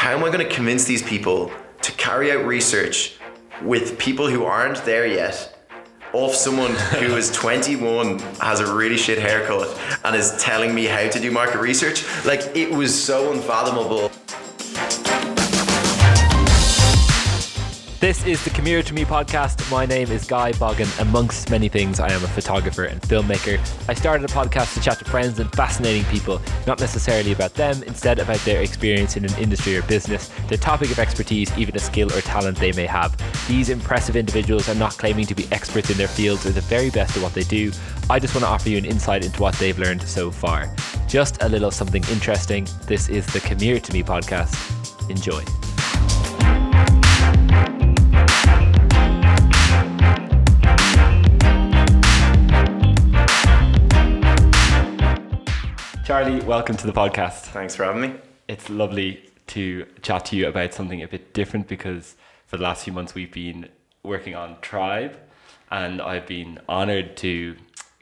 how am I going to convince these people to carry out research with people who aren't there yet? Of someone who is 21, has a really shit haircut, and is telling me how to do market research. Like, it was so unfathomable. This is the Commute to Me podcast. My name is Guy Boggin. Amongst many things, I am a photographer and filmmaker. I started a podcast to chat to friends and fascinating people, not necessarily about them, instead about their experience in an industry or business, their topic of expertise, even a skill or talent they may have. These impressive individuals are not claiming to be experts in their fields or the very best at what they do. I just want to offer you an insight into what they've learned so far. Just a little something interesting. This is the Commute to Me podcast. Enjoy. Charlie, welcome to the podcast. Thanks for having me. It's lovely to chat to you about something a bit different because for the last few months we've been working on Tribe and I've been honored to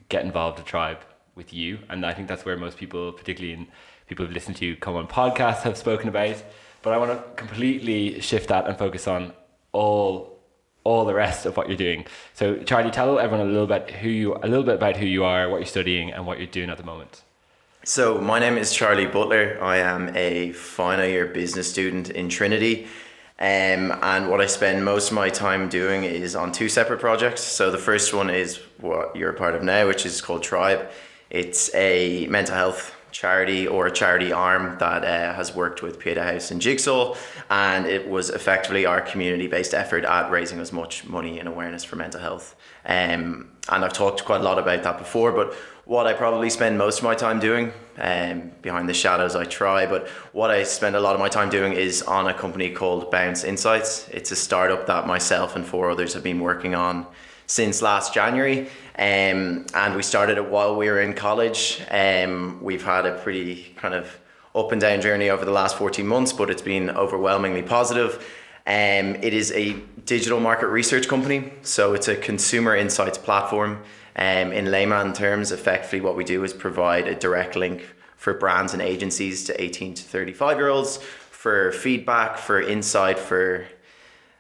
get involved with Tribe with you. And I think that's where most people, particularly in people who've listened to you come on podcasts, have spoken about. But I want to completely shift that and focus on all all the rest of what you're doing. So Charlie, tell everyone a little bit who you a little bit about who you are, what you're studying and what you're doing at the moment. So, my name is Charlie Butler. I am a final year business student in Trinity. Um, and what I spend most of my time doing is on two separate projects. So, the first one is what you're a part of now, which is called Tribe. It's a mental health charity or a charity arm that uh, has worked with Pieta House and Jigsaw, and it was effectively our community-based effort at raising as much money and awareness for mental health. Um, and I've talked quite a lot about that before, but what I probably spend most of my time doing, um, behind the shadows I try, but what I spend a lot of my time doing is on a company called Bounce Insights. It's a startup that myself and four others have been working on since last January. Um, and we started it while we were in college. Um, we've had a pretty kind of up and down journey over the last 14 months, but it's been overwhelmingly positive. Um, it is a digital market research company, so it's a consumer insights platform. Um, in layman terms, effectively, what we do is provide a direct link for brands and agencies to 18 to 35 year olds for feedback, for insight, for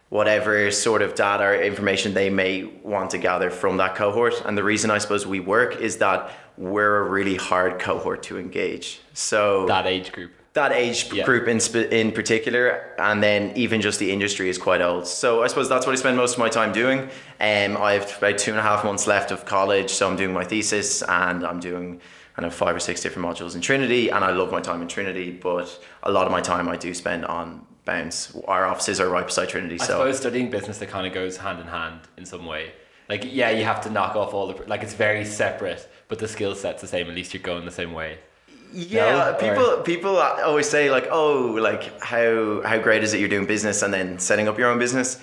whatever sort of data or information they may want to gather from that cohort. And the reason I suppose we work is that we're a really hard cohort to engage. So that age group. That age yeah. group in sp- in particular, and then even just the industry is quite old. So I suppose that's what I spend most of my time doing. Um, I have about two and a half months left of college, so I'm doing my thesis and I'm doing kind of five or six different modules in Trinity, and I love my time in Trinity. But a lot of my time I do spend on bounce. Our offices are right beside Trinity. I so. suppose studying business that kind of goes hand in hand in some way. Like yeah, you have to knock off all the like it's very separate, but the skill set's the same. At least you're going the same way. Yeah, no? people or? people always say like, oh, like how how great is it you're doing business and then setting up your own business.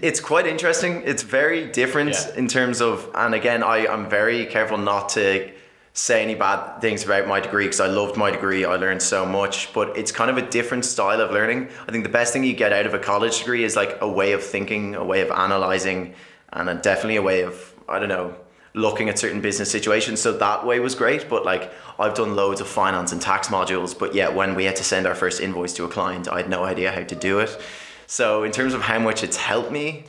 It's quite interesting. It's very different yeah. in terms of, and again, I I'm very careful not to say any bad things about my degree because I loved my degree. I learned so much, but it's kind of a different style of learning. I think the best thing you get out of a college degree is like a way of thinking, a way of analyzing, and a, definitely a way of I don't know looking at certain business situations. So that way was great. But like I've done loads of finance and tax modules, but yet when we had to send our first invoice to a client, I had no idea how to do it. So in terms of how much it's helped me,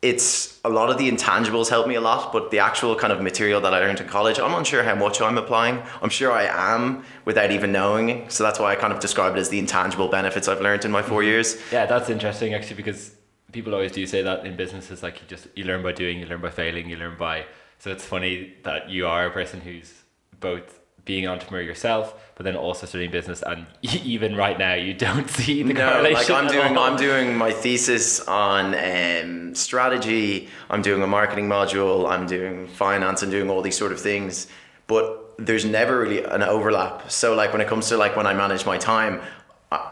it's a lot of the intangibles help me a lot, but the actual kind of material that I learned in college, I'm unsure how much I'm applying. I'm sure I am without even knowing. So that's why I kind of describe it as the intangible benefits I've learned in my four mm-hmm. years. Yeah, that's interesting actually because people always do say that in businesses like you just you learn by doing, you learn by failing, you learn by so it's funny that you are a person who's both being an entrepreneur yourself, but then also studying business, and even right now you don't see the no, correlation. Like I'm doing, all. I'm doing my thesis on um, strategy. I'm doing a marketing module. I'm doing finance and doing all these sort of things, but there's never really an overlap. So like when it comes to like when I manage my time,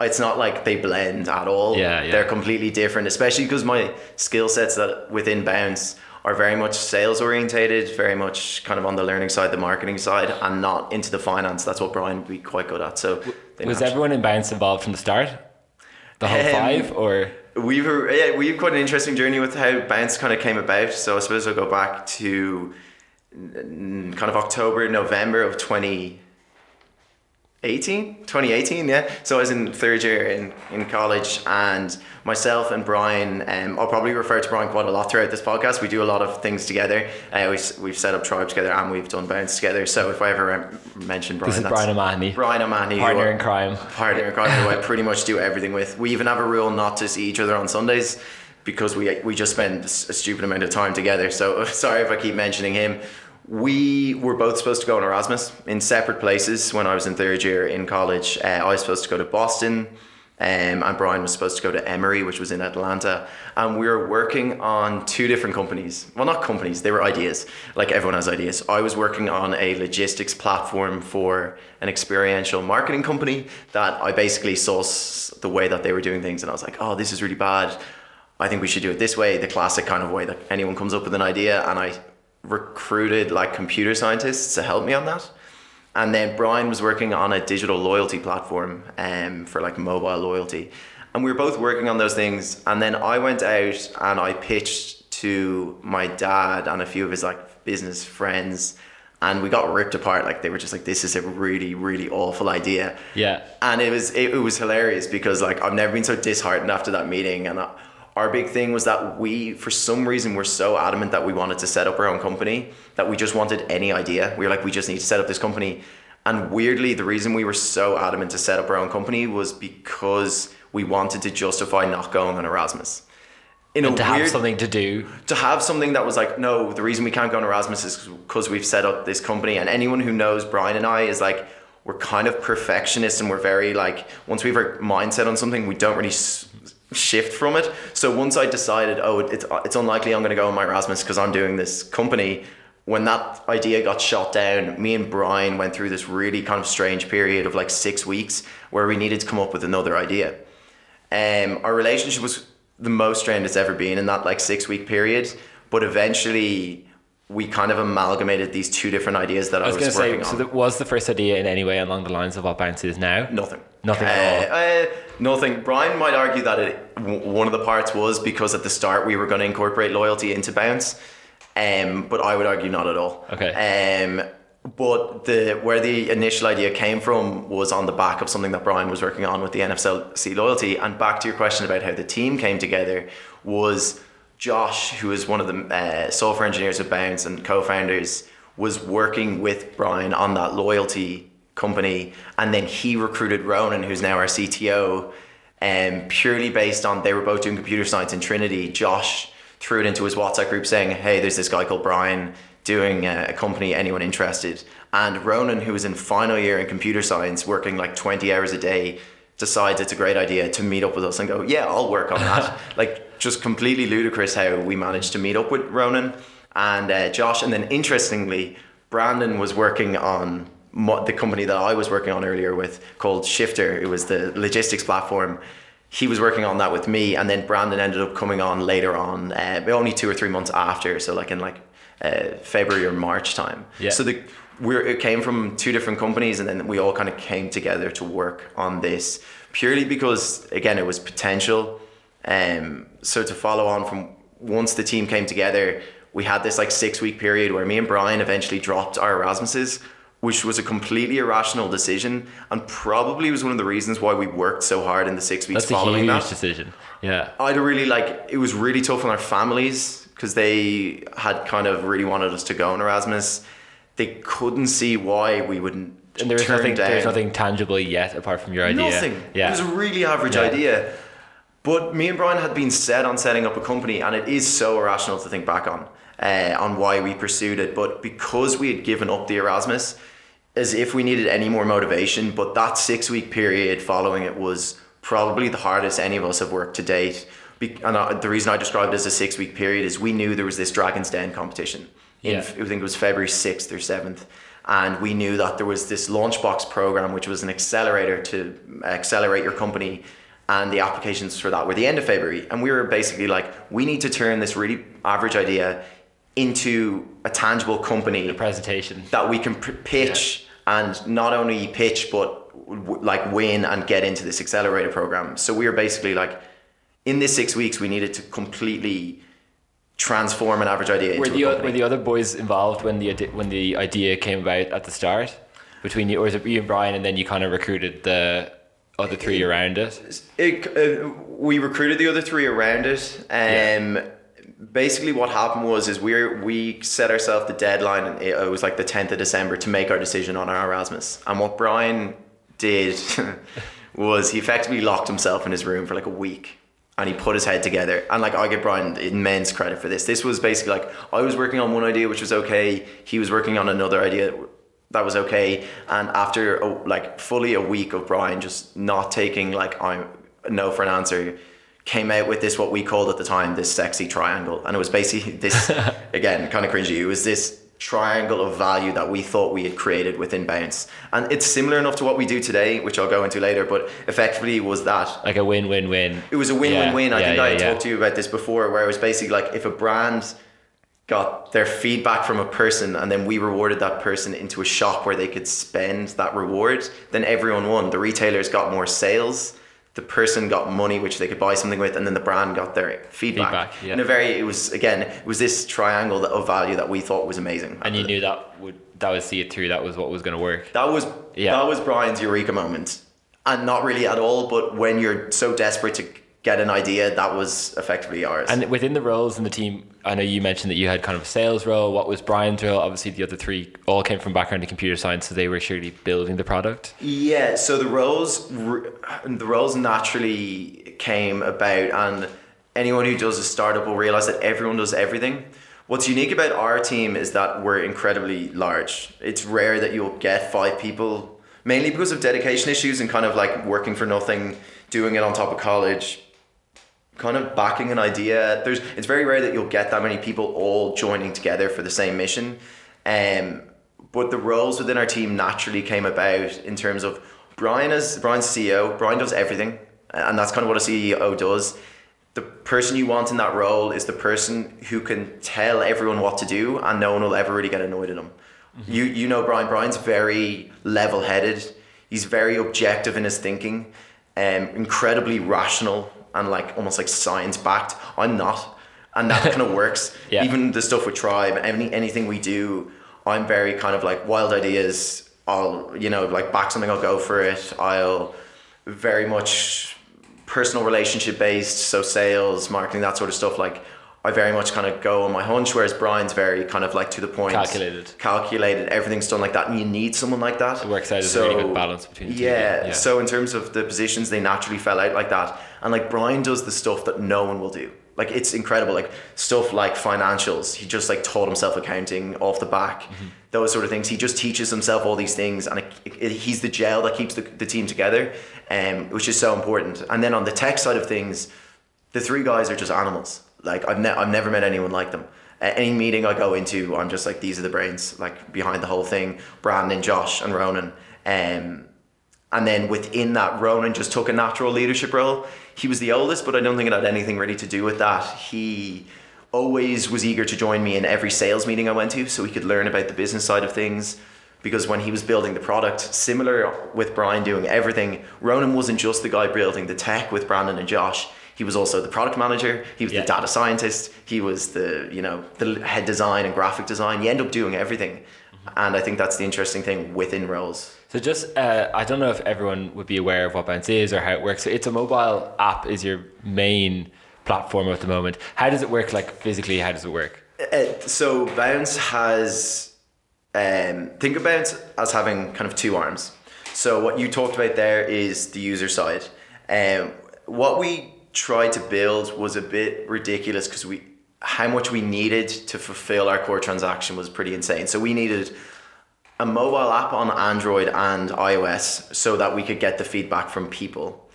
it's not like they blend at all. Yeah, yeah. They're completely different, especially because my skill sets that within Bounce are very much sales orientated, very much kind of on the learning side, the marketing side, and not into the finance. That's what Brian would be quite good at. So was everyone in Bounce involved from the start? The whole um, five, or we were yeah we have quite an interesting journey with how Bounce kind of came about. So I suppose I'll go back to kind of October, November of twenty 18 2018 yeah. So i was in third year in, in college and myself and brian um, i'll probably refer to brian quite a lot throughout this podcast. We do a lot of things together. Uh, we, we've set up tribes together and we've done bounce together. So if i ever mention brian This is that's Brian O'Mahony, brian o'mahony partner in crime. partner in crime who i pretty much do everything with. We even have a rule not to see each other on sundays because we we just spend a stupid amount of time together. So sorry if i keep mentioning him we were both supposed to go on Erasmus in separate places when I was in third year in college. Uh, I was supposed to go to Boston, um, and Brian was supposed to go to Emory, which was in Atlanta. And we were working on two different companies. Well, not companies, they were ideas. Like everyone has ideas. I was working on a logistics platform for an experiential marketing company that I basically saw the way that they were doing things, and I was like, oh, this is really bad. I think we should do it this way, the classic kind of way that anyone comes up with an idea. And I recruited like computer scientists to help me on that. And then Brian was working on a digital loyalty platform um, for like mobile loyalty. And we were both working on those things. And then I went out and I pitched to my dad and a few of his like business friends. And we got ripped apart. Like they were just like, this is a really, really awful idea Yeah. and it was it, it was hilarious because like I've never been so disheartened after that meeting and uh, our big thing was that we for some reason were so adamant that we wanted to set up our own company that we just wanted any idea we were like we just need to set up this company and weirdly the reason we were so adamant to set up our own company was because we wanted to justify not going on Erasmus in a To have something to do. to have something that was like, no, the reason we can't go on Erasmus is because we've set up this company. And anyone who knows Brian and I is like, we're kind of perfectionists and we're very like, once we have our mindset on something, we don't really s- shift from it. So once I decided, oh, it's, it's unlikely I'm going to go on my Erasmus because I'm doing this company. When that idea got shot down, me and Brian went through this really kind of strange period of like six weeks where we needed to come up with another idea. Um, our relationship was the most strained it's ever been in that like six week period. But eventually, we kind of amalgamated these two different ideas that I I was, was going to say, working so that was the first idea in any way along the lines of what Bounce is now? Nothing. Nothing at Uh, uh, nothing. Brian might argue that it, w- one of the parts was because at the start we were going to incorporate loyalty into Bounce, um, but I would argue not at all. Okay. Um, but the where the initial idea came from was on the back of something that Brian was working on with the NFC loyalty. And back to your question about how the team came together was Josh, who is one of the uh, software engineers at Bounce and co-founders, was working with Brian on that loyalty company, and then he recruited Ronan, who's now our CTO, um, purely based on they were both doing computer science in Trinity. Josh threw it into his WhatsApp group saying, "Hey, there's this guy called Brian doing a, a company. Anyone interested?" And Ronan, who was in final year in computer science, working like twenty hours a day, decides it's a great idea to meet up with us and go, "Yeah, I'll work on that." like just completely ludicrous how we managed to meet up with Ronan and uh, Josh, and then interestingly, Brandon was working on mo- the company that I was working on earlier with called Shifter. It was the logistics platform. He was working on that with me, and then Brandon ended up coming on later on, uh, only two or three months after. So like in like uh, February or March time. Yeah. So the we're, it came from two different companies, and then we all kind of came together to work on this purely because again it was potential. Um, so to follow on from once the team came together, we had this like six week period where me and Brian eventually dropped our Erasmuses, which was a completely irrational decision and probably was one of the reasons why we worked so hard in the six weeks That's a following huge that. decision. Yeah. I'd really like it was really tough on our families because they had kind of really wanted us to go on Erasmus. They couldn't see why we wouldn't. And there was nothing, down. there's nothing tangible yet apart from your idea. Nothing. Yeah. It was a really average Yeah. idea. But me and Brian had been set on setting up a company, and it is so irrational to think back on uh, on why we pursued it. But because we had given up the Erasmus, as if we needed any more motivation. But that six week period following it was probably the hardest any of us have worked to date. Be- and uh, the reason I described it as a six week period is we knew there was this Dragon's Den competition. In, Yeah. I think it was February 6th or 7th. And we knew that there was this Launchbox program, which was an accelerator to accelerate your company. And the applications for that were the end of February. And we were basically like, we need to turn this really average idea into a tangible company Presentation. that we can p- pitch and not only pitch but w- like win and get into this accelerator program so we were basically like in this six weeks we needed to completely transform an average idea Were the, a o- were the other boys involved when the when the idea came about at the start? between you, or was it you and Brian, and then you kind of recruited the other three around it? It, uh, we recruited the other three around it. Um, Basically, what happened was is we we set ourselves the deadline, it was like the tenth of December to make our decision on our Erasmus. And what Brian did was he effectively locked himself in his room for like a week and he put his head together. And like I give Brian immense credit for this. This was basically like I was working on one idea which was okay. He was working on another idea that was okay. And after a, like fully a week of Brian just not taking like I'm no for an answer, came out with this what we called at the time this sexy triangle, and it was basically this again kind of cringy. It was this triangle of value that we thought we had created within Bounce. And it's similar enough to what we do today, which I'll go into later, but effectively was that like a win win win. It was a win win win. I yeah, think yeah, I talked to you about this before where it was basically like if a brand got their feedback from a person and then we rewarded that person into a shop where they could spend that reward, then everyone won. The retailers got more sales. The person got money which they could buy something with and then the brand got their feedback, feedback yeah. in a very it was again it was this triangle of value that we thought was amazing. And you knew that would that would see it through that was what was going to work? That was yeah. that was brian's eureka moment. And not really at all but when you're so desperate to get an idea that was effectively ours. And within the roles in the team I know you mentioned that you had kind of a sales role. What was Brian's role? Obviously, the other three all came from background in computer science, so they were surely building the product. Yeah. So the roles, the roles naturally came about, and anyone who does a startup will realize that everyone does everything. What's unique about our team is that we're incredibly large. It's rare that you'll get five people, mainly because of dedication issues and kind of like working for nothing, doing it on top of college kind of backing an idea. There's it's very rare that you'll get that many people all joining together for the same mission. Um, but the roles within our team naturally came about in terms of Brian is Brian's CEO. Brian does everything, and that's kind of what a CEO does. The person you want in that role is the person who can tell everyone what to do, and no one will ever really get annoyed at him. Mm-hmm. You you know Brian. Brian's very level headed. He's very objective in his thinking, um, incredibly rational and like almost like science backed. I'm not, and that kind of works. yeah. Even the stuff with Tribe, any anything we do, I'm very kind of like wild ideas. I'll you know like back something. I'll go for it. I'll very much personal relationship based. So sales, marketing, that sort of stuff. Like I very much kind of go on my hunch, whereas Brian's very kind of like to the point, calculated, calculated. Everything's done like that, and you need someone like that. It works out as so, a really good balance between. Yeah, yeah. So in terms of the positions, they naturally fell out like that, and like Brian does the stuff that no one will do. Like it's incredible. Like stuff like financials, he just like taught himself accounting off the back. Mm-hmm. Those sort of things. He just teaches himself all these things, and it, it, he's the gel that keeps the, the team together, um, which is so important. And then on the tech side of things, the three guys are just animals like I've, ne- I've never met anyone like them. At any meeting I go into, I'm just like these are the brains like behind the whole thing. Brandon, Josh, and Ronan. Um, and then within that, Ronan just took a natural leadership role. He was the oldest, but I don't think it had anything really to do with that. He always was eager to join me in every sales meeting I went to so he could learn about the business side of things. Because when he was building the product, similar with Brian doing everything, Ronan wasn't just the guy building the tech with Brandon and Josh he was also the product manager. He was yeah. the data scientist. He was the you know the head design and graphic design. You end up doing everything, mm-hmm. and I think that's the interesting thing within roles. So just uh, I don't know if everyone would be aware of what Bounce is or how it works. So it's a mobile app. Is your main platform at the moment. How does it work? Like physically, how does it work? Uh, so Bounce has um, think about Bounce as having kind of two arms. So what you talked about there is the user side. Um, what we tried to build was a bit ridiculous because we how much we needed to fulfill our core transaction was pretty insane. So we needed a mobile app on Android and iOS so that we could get the feedback from people.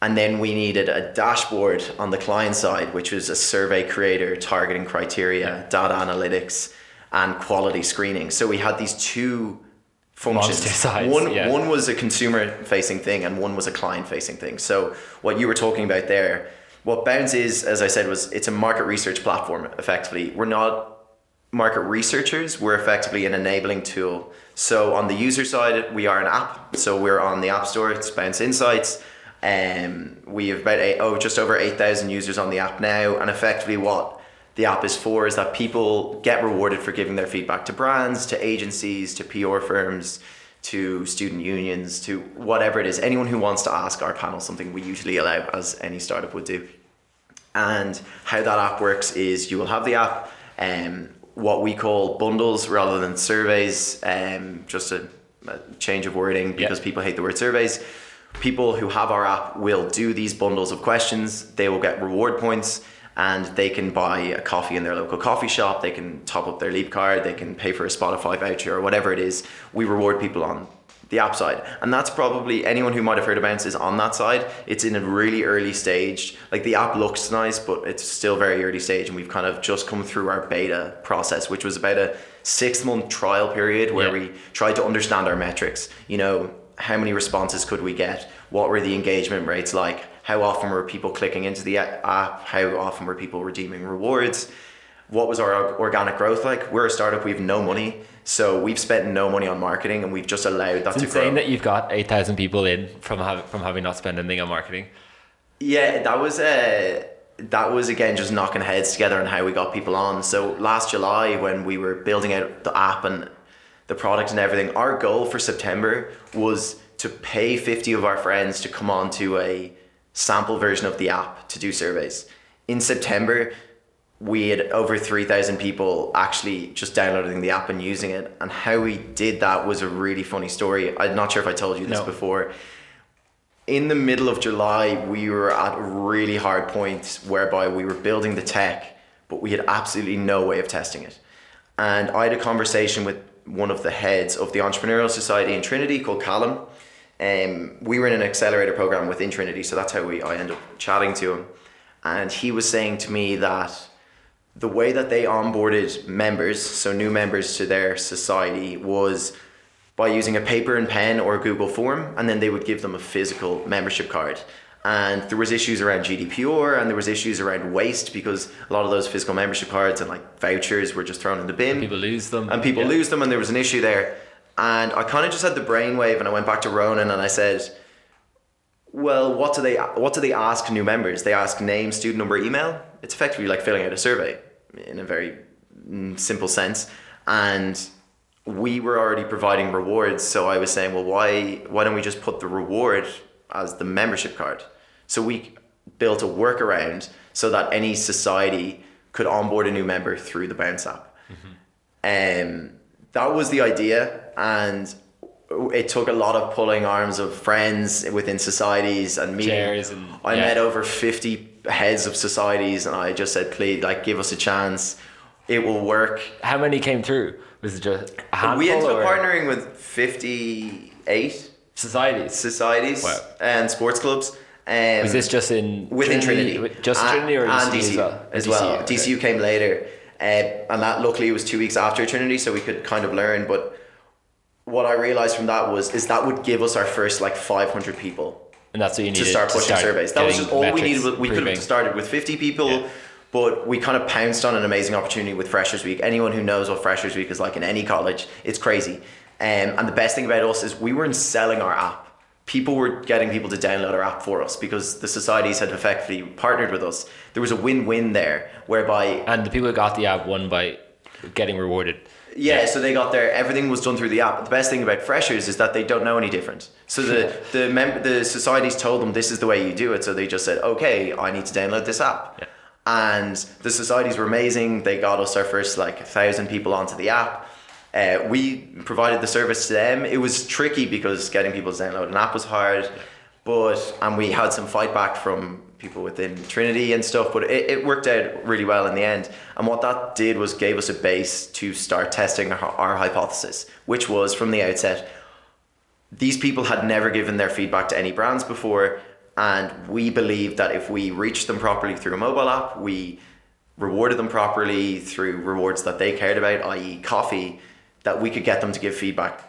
And then we needed a dashboard on the client side, which was a survey creator, targeting criteria, data analytics, and quality screening. So we had these two functions. Sides, one yeah. one was a consumer facing thing and one was a client facing thing. So what you were talking about there, what Bounce is, as I said, was it's a market research platform. Effectively, we're not market researchers. We're effectively an enabling tool. So on the user side, we are an app. So we're on the App Store. It's Bounce Insights. Um, we have about eight, oh just over eight thousand users on the app now, and effectively what the app is for is that people get rewarded for giving their feedback to brands, to agencies, to PR firms, to student unions to whatever it is. Anyone who wants to ask our panel something, we usually allow, as any startup would do. And how that app works is you will have the app, um, what we call bundles rather than surveys, um, just a, a change of wording because Yeah. people hate the word surveys. People who have our app will do these bundles of questions. They will get reward points and they can buy a coffee in their local coffee shop. They can top up their Leap card. They can pay for a Spotify voucher or whatever it is. We reward people on the app side. And that's probably anyone who might have heard of Bounce is on that side. It's in a really early stage. Like the app looks nice, but it's still very early stage. And we've kind of just come through our beta process, which was about a six month trial period where Yeah. we tried to understand our metrics. You know, how many responses could we get? What were the engagement rates like? How often were people clicking into the app? How often were people redeeming rewards? What was our organic growth like? We're a startup, we have no money. So we've spent no money on marketing and we've just allowed that It's to grow. insane that you've got 8,000 people in from, have, from having not spent anything on marketing. Yeah, that was uh, that was again just knocking heads together on how we got people on. So last July when we were building out the app and the product and everything, our goal for September was to pay 50 of our friends to come on to a sample version of the app to do surveys. In September, we had over 3,000 people actually just downloading the app and using it. And how we did that was a really funny story. I'm not sure if I told you this No. before in the middle of July, we were at a really hard point whereby we were building the tech, but we had absolutely no way of testing it. And I had a conversation with one of the heads of the Entrepreneurial Society in Trinity called Callum. Um, we were in an accelerator program within Trinity, so that's how we I ended up chatting to him. And he was saying to me that the way that they onboarded members, so new members to their society, was by using a paper and pen or a Google form, and then they would give them a physical membership card. And there was issues around GDPR, and there was issues around waste because a lot of those physical membership cards and like vouchers were just thrown in the bin People lose them. and people Yeah. lose them and there was an issue there and i kind of just had the brainwave and i went back to ronan and i said well what do they what do they ask new members? They ask name student number email? It's effectively like filling out a survey in a very mm, simple sense. And we were already providing rewards so i was saying well why why don't we just put the reward as the membership card? So we built a workaround so that any society could onboard a new member through the bounce app. Um, that was the idea, and it took a lot of pulling arms of friends within societies and meeting. And- I met over fifty heads of societies, and I just said, "Please, like, give us a chance. It will work." How many came through? Was it just a handful? we ended up partnering with fifty-eight societies. societies Wow. and sports clubs. Um, Was this just in within Trinity, With- Just Trinity or and DCU DCU as well? as well. okay. DCU came later, uh, and that luckily was two weeks after Trinity, so we could kind of learn. But what I realized from that was is that would give us our first like five hundred people And that's what you needed to start pushing surveys. That was just all we needed. We could have started with fifty people. Yeah. But we kind of pounced on an amazing opportunity with Freshers Week. Anyone who knows what Freshers Week is like in any college, it's crazy. Um, and the best thing about us is we weren't selling our app. People were getting people to download our app for us because the societies had effectively partnered with us. There was a win-win there, whereby And the people who got the app won by getting rewarded. yeah, so they got there. Everything was done through the app. The best thing about freshers is that they don't know any different. So the the mem- the societies told them this is the way you do it. So they just said, okay, I need to download this app. Yeah. And the societies were amazing. They got us our first like thousand people onto the app. Uh, we provided the service to them. It was tricky because getting people to download an app was hard, but and we had some fight back from people within Trinity and stuff. But it, it worked out really well in the end. And what that did was gave us a base to start testing our, our hypothesis, which was from the outset these people had never given their feedback to any brands before and we believed that if we reached them properly through a mobile app we rewarded them properly through rewards that they cared about i.e coffee that we could get them to give feedback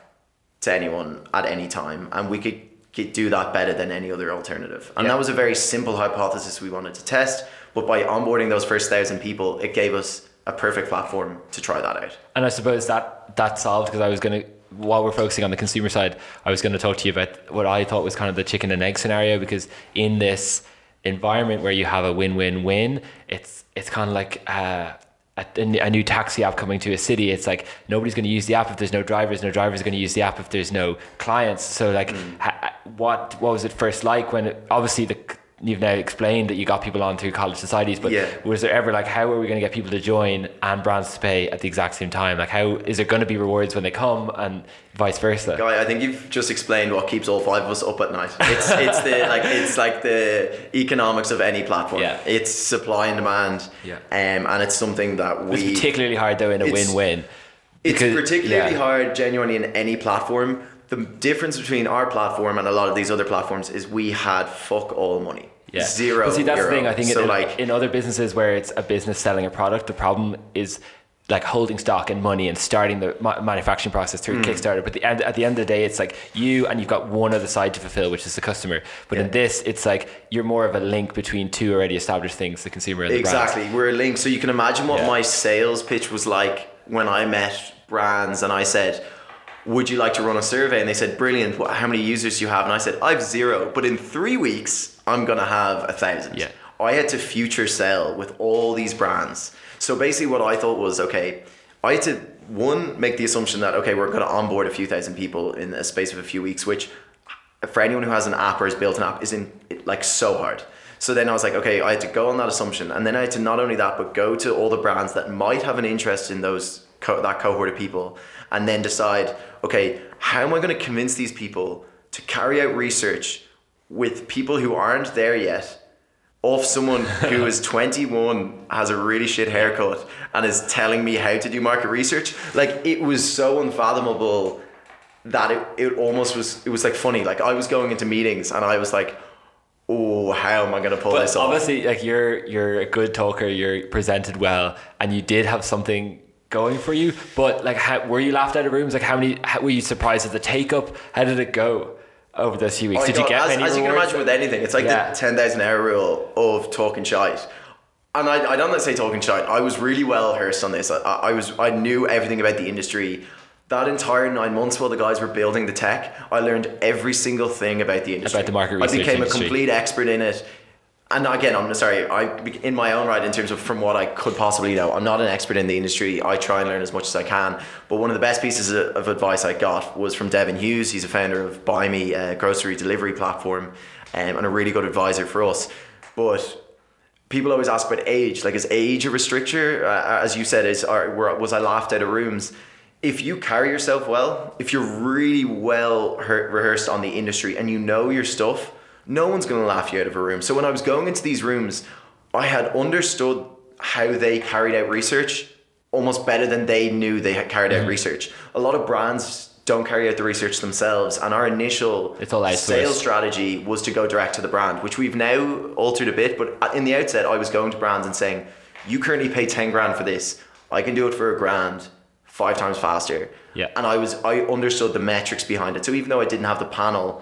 to anyone at any time and we could get, do that better than any other alternative and Yeah. that was a very simple hypothesis we wanted to test but by onboarding those first thousand people it gave us a perfect platform to try that out And I suppose that that solved because I was going to, while we're focusing on the consumer side, I was going to talk to you about what I thought was kind of the chicken and egg scenario because in this environment where you have a win-win-win, it's it's kind of like uh, a, a new taxi app coming to a city, it's like nobody's going to use the app if there's no drivers. No drivers are going to use the app if there's no clients. So like, Mm. ha, what what was it first like when it, obviously the you've now explained that you got people on through college societies, but Yeah. was there ever like how are we going to get people to join and brands to pay at the exact same time? Like how is there going to be rewards when they come and vice versa? Guy, I think you've just explained what keeps all five of us up at night. It's it's the like it's like the economics of any platform. Yeah. It's supply and demand. Yeah. Um, and it's something that we It's particularly hard though in a win-win. It's because- particularly yeah. hard genuinely in any platform. The difference between our platform and a lot of these other platforms is we had fuck all money. Yeah. Zero. But see, that's euro. the thing. I think so in, like in other businesses where it's a business selling a product, the problem is like holding stock and money and starting the manufacturing process through Hmm. Kickstarter. But the end, at the end of the day, it's like you and you've got one other side to fulfill, which is the customer. But in this, it's like you're more of a link between two already established things, the consumer and the brand. Exactly. We're a link. So you can imagine what Yeah. my sales pitch was like when I met brands and I said, Would you like to run a survey? And they said, Brilliant. What, how many users do you have? And I said, I have zero. But in three weeks, I'm going to have a thousand. Yeah. I had to future sell with all these brands. So basically, what I thought was okay, I had to, one, make the assumption that, okay, we're going to onboard a few thousand people in a space of a few weeks, which for anyone who has an app or has built an app is in like so hard. So then I was like, okay, I had to go on that assumption, and then I had to not only that, but go to all the brands that might have an interest in those co- that cohort of people, and then decide, okay, how am I going to convince these people to carry out research with people who aren't there yet, of someone who is 21, has a really shit haircut, and is telling me how to do market research? Like it was so unfathomable that it, it almost was it was like funny like i was going into meetings and i was like oh how am i going to pull But this off obviously, like you're you're a good talker, you're presented well, and you did have something going for you. But like, how, were you laughed out of rooms? Like, how many? How, were you surprised at the take up? How did it go over those few weeks? Oh, did you get as, many as you can imagine with anything it's like Yeah. the 10000 hour rule of talking shite and I, I don't like say talking shite i was really well versed on this I, I was i knew everything about the industry that entire nine months while the guys were building the tech, I learned every single thing about the industry. About the market I became a complete expert in it. And again, I'm sorry, I in my own right in terms of from what I could possibly know. I'm not an expert in the industry. I try and learn as much as I can. But one of the best pieces of advice I got was from Devin Hughes. He's a founder of Buymie, a grocery delivery platform, um, and a really good advisor for us. But people always ask about age. Like, is age a restrictor? Uh, as you said, is or was I laughed out of rooms? If you carry yourself well, if you're really well rehearsed on the industry and you know your stuff, no one's going to laugh you out of a room. So when I was going into these rooms, I had understood how they carried out research almost better than they knew they had carried Mm-hmm. out research. A lot of brands don't carry out the research themselves, and our initial sales strategy was to go direct to the brand, which we've now altered a bit. But in the outset, I was going to brands and saying, "You currently pay ten grand for this. I can do it for a grand, five times faster." Yeah. And I was I understood the metrics behind it. So even though I didn't have the panel,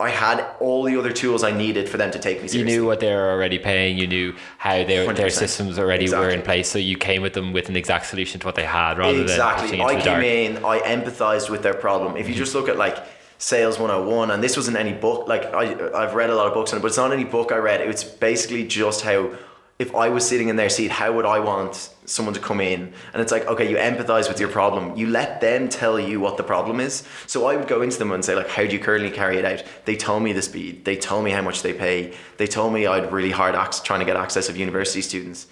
I had all the other tools I needed for them to take me You knew what they were already paying. You knew how their their 100%. systems already were in place. So you came with them with an exact solution to what they had, rather exactly. than pushing I came dark. in, I empathized with their problem. If you mm-hmm. just look at like Sales 101, and this wasn't any book, like I, I've read a lot of books on it, but it's not any book I read. It's basically just how, if I was sitting in their seat, how would I want someone to come in? And it's like, okay, you empathize with your problem. You let them tell you what the problem is. So I would go into them and say, like, how do you currently carry it out? They told me the speed. They told me how much they pay. They told me I'd really hard ac- trying to get access of university students.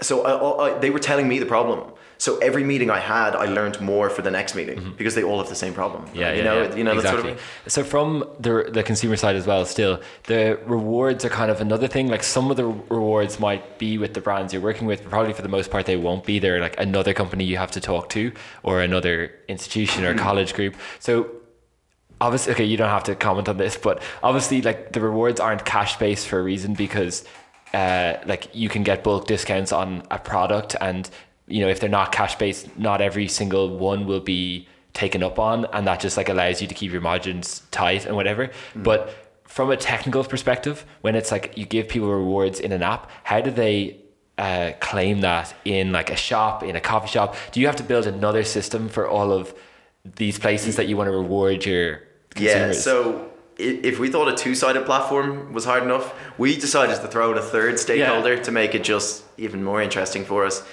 So I, I, they were telling me the problem. So every meeting I had, I learned more for the next meeting because they all have the same problem. Mm-hmm. Yeah, you yeah, know, yeah. you know exactly. sort of. So from the the consumer side as well, still the rewards are kind of another thing. Like some of the rewards might be with the brands you're working with, but probably for the most part they won't be. They're like another company you have to talk to, or another institution or college group. So obviously, okay, you don't have to comment on this, but obviously, like the rewards aren't cash based for a reason because, uh, like you can get bulk discounts on a product, and you know if they're not cash based, not every single one will be taken up on, and that just like allows you to keep your margins tight and whatever. But from a technical perspective, when it's like you give people rewards in an app, how do they uh, claim that in like a shop, in a coffee shop? Do you have to build another system for all of these places that you want to reward your Yeah. So if we thought a two-sided platform was hard enough, we decided to throw in a third stakeholder to make it just even more interesting for us.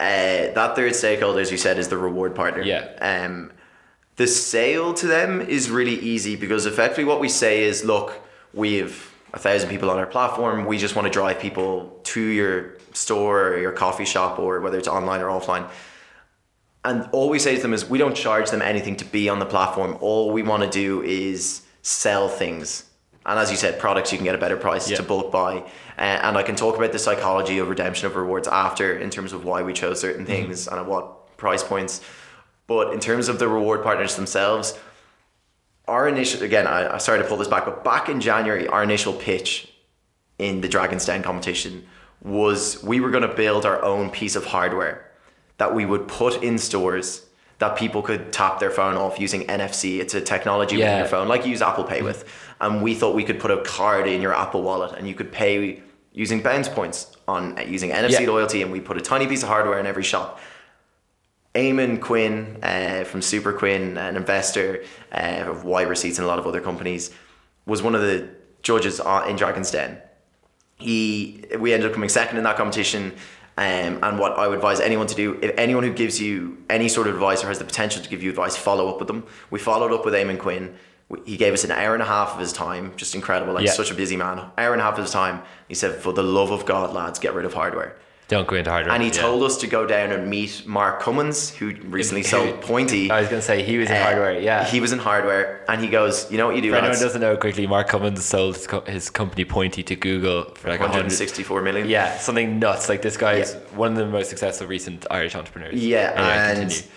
Uh, that third stakeholder, as you said, is the reward partner. Yeah. Um, the sale to them is really easy because effectively what we say is, look, we have a thousand people on our platform. We just want to drive people to your store or your coffee shop or whether it's online or offline. And all we say to them is, we don't charge them anything to be on the platform. All we want to do is sell things. And as you said, products you can get a better price Yeah. to bulk buy. Uh, and I can talk about the psychology of redemption of rewards after in terms of why we chose certain things and at what price points. But in terms of the reward partners themselves, our initial again, I, I started to pull this back, but back in January, our initial pitch in the Dragon's Den competition was we were going to build our own piece of hardware that we would put in stores that people could tap their phone off using NFC. It's a technology within your phone, like you use Apple Pay with. And we thought we could put a card in your Apple Wallet and you could pay using bounce points on using NFC Yeah. loyalty. And we put a tiny piece of hardware in every shop. Eamon Quinn uh, from Superquinn, an investor uh, of Y Receipts and a lot of other companies, was one of the judges on- in Dragon's Den. He, we ended up coming second in that competition. Um, and what I would advise anyone to do, if anyone who gives you any sort of advice or has the potential to give you advice, follow up with them. We followed up with Eamon Quinn. We- He gave us an hour and a half of his time, just incredible. Like Yeah. such a busy man. Hour and a half of his time. He said, "For the love of God, lads, get rid of hardware." Don't go into hardware. And he yeah. told us to go down and meet Mark Cummins, who recently sold Pointy. I was going to say he was in Uh, hardware. Yeah. He was in hardware, and he goes, "You know what you do, For anyone lads? doesn't know quickly, Mark Cummins sold his, co- his company Pointy to Google for like 164 million. Yeah, something nuts. Like this guy is one of the most successful recent Irish entrepreneurs. Yeah, Anyway, and continue.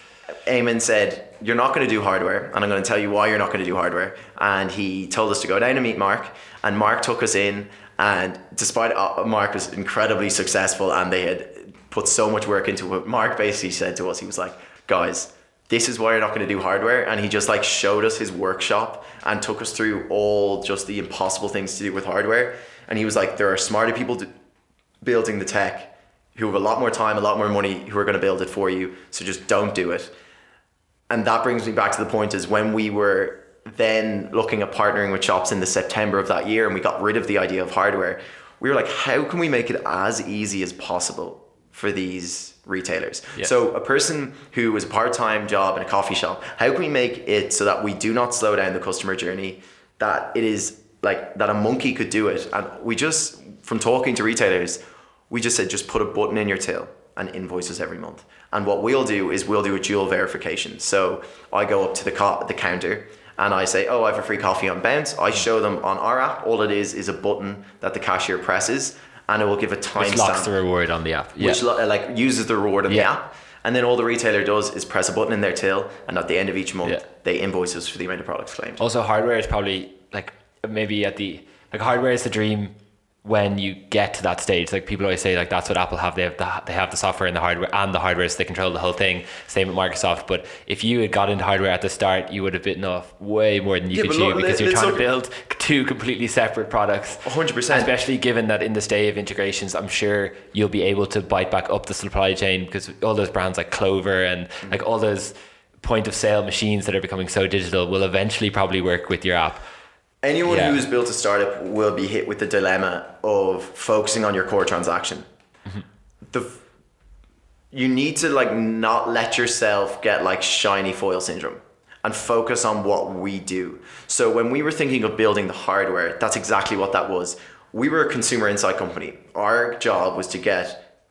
Eamon said, You're not going to do hardware, and I'm going to tell you why you're not going to do hardware. And he told us to go down and meet Mark, and Mark took us in. And despite uh, Mark was incredibly successful and they had put so much work into it, Mark basically said to us, He was like, Guys, this is why you're not going to do hardware. And he just like showed us his workshop and took us through all just the impossible things to do with hardware. And he was like, There are smarter people building the tech who have a lot more time, a lot more money, who are going to build it for you. So just don't do it. And that brings me back to the point is when we were then looking at partnering with shops in the September of that year and we got rid of the idea of hardware, we were like, how can we make it as easy as possible for these retailers? Yeah. So a person who is a part-time job in a coffee shop, how can we make it so that we do not slow down the customer journey, that it is like that a monkey could do it. And we just from talking to retailers, we just said just put a button in your till and invoice us every month. And what we'll do is we'll do a dual verification. So I go up to the co- the counter and I say, "Oh, I have a free coffee on Bounce." I mm. show them on our app. All it is is a button that the cashier presses, and it will give a Which locks timestamp, the reward on the app. Yeah. which lo- like uses the reward on the app. And then all the retailer does is press a button in their till, and at the end of each month, Yeah. they invoice us for the amount of products claimed. Also, hardware is probably like maybe at the like hardware is the dream when you get to that stage. Like people always say, like that's what Apple have. They have the they have the software and the hardware and the hardware, so they control the whole thing. Same with Microsoft. But if you had got into hardware at the start, you would have bitten off way more than you Yeah, could chew because you're trying to build two completely separate products. 100%. Especially given that in this day of integrations, I'm sure you'll be able to bite back up the supply chain because all those brands like Clover and Mm. like all those point of sale machines that are becoming so digital will eventually probably work with your app. Anyone Yeah. who's built a startup will be hit with the dilemma of focusing on your core transaction. Mm-hmm. The you need to like not let yourself get like shiny foil syndrome and focus on what we do. So when we were thinking of building the hardware, that's exactly what that was. We were a consumer insight company. Our job was to get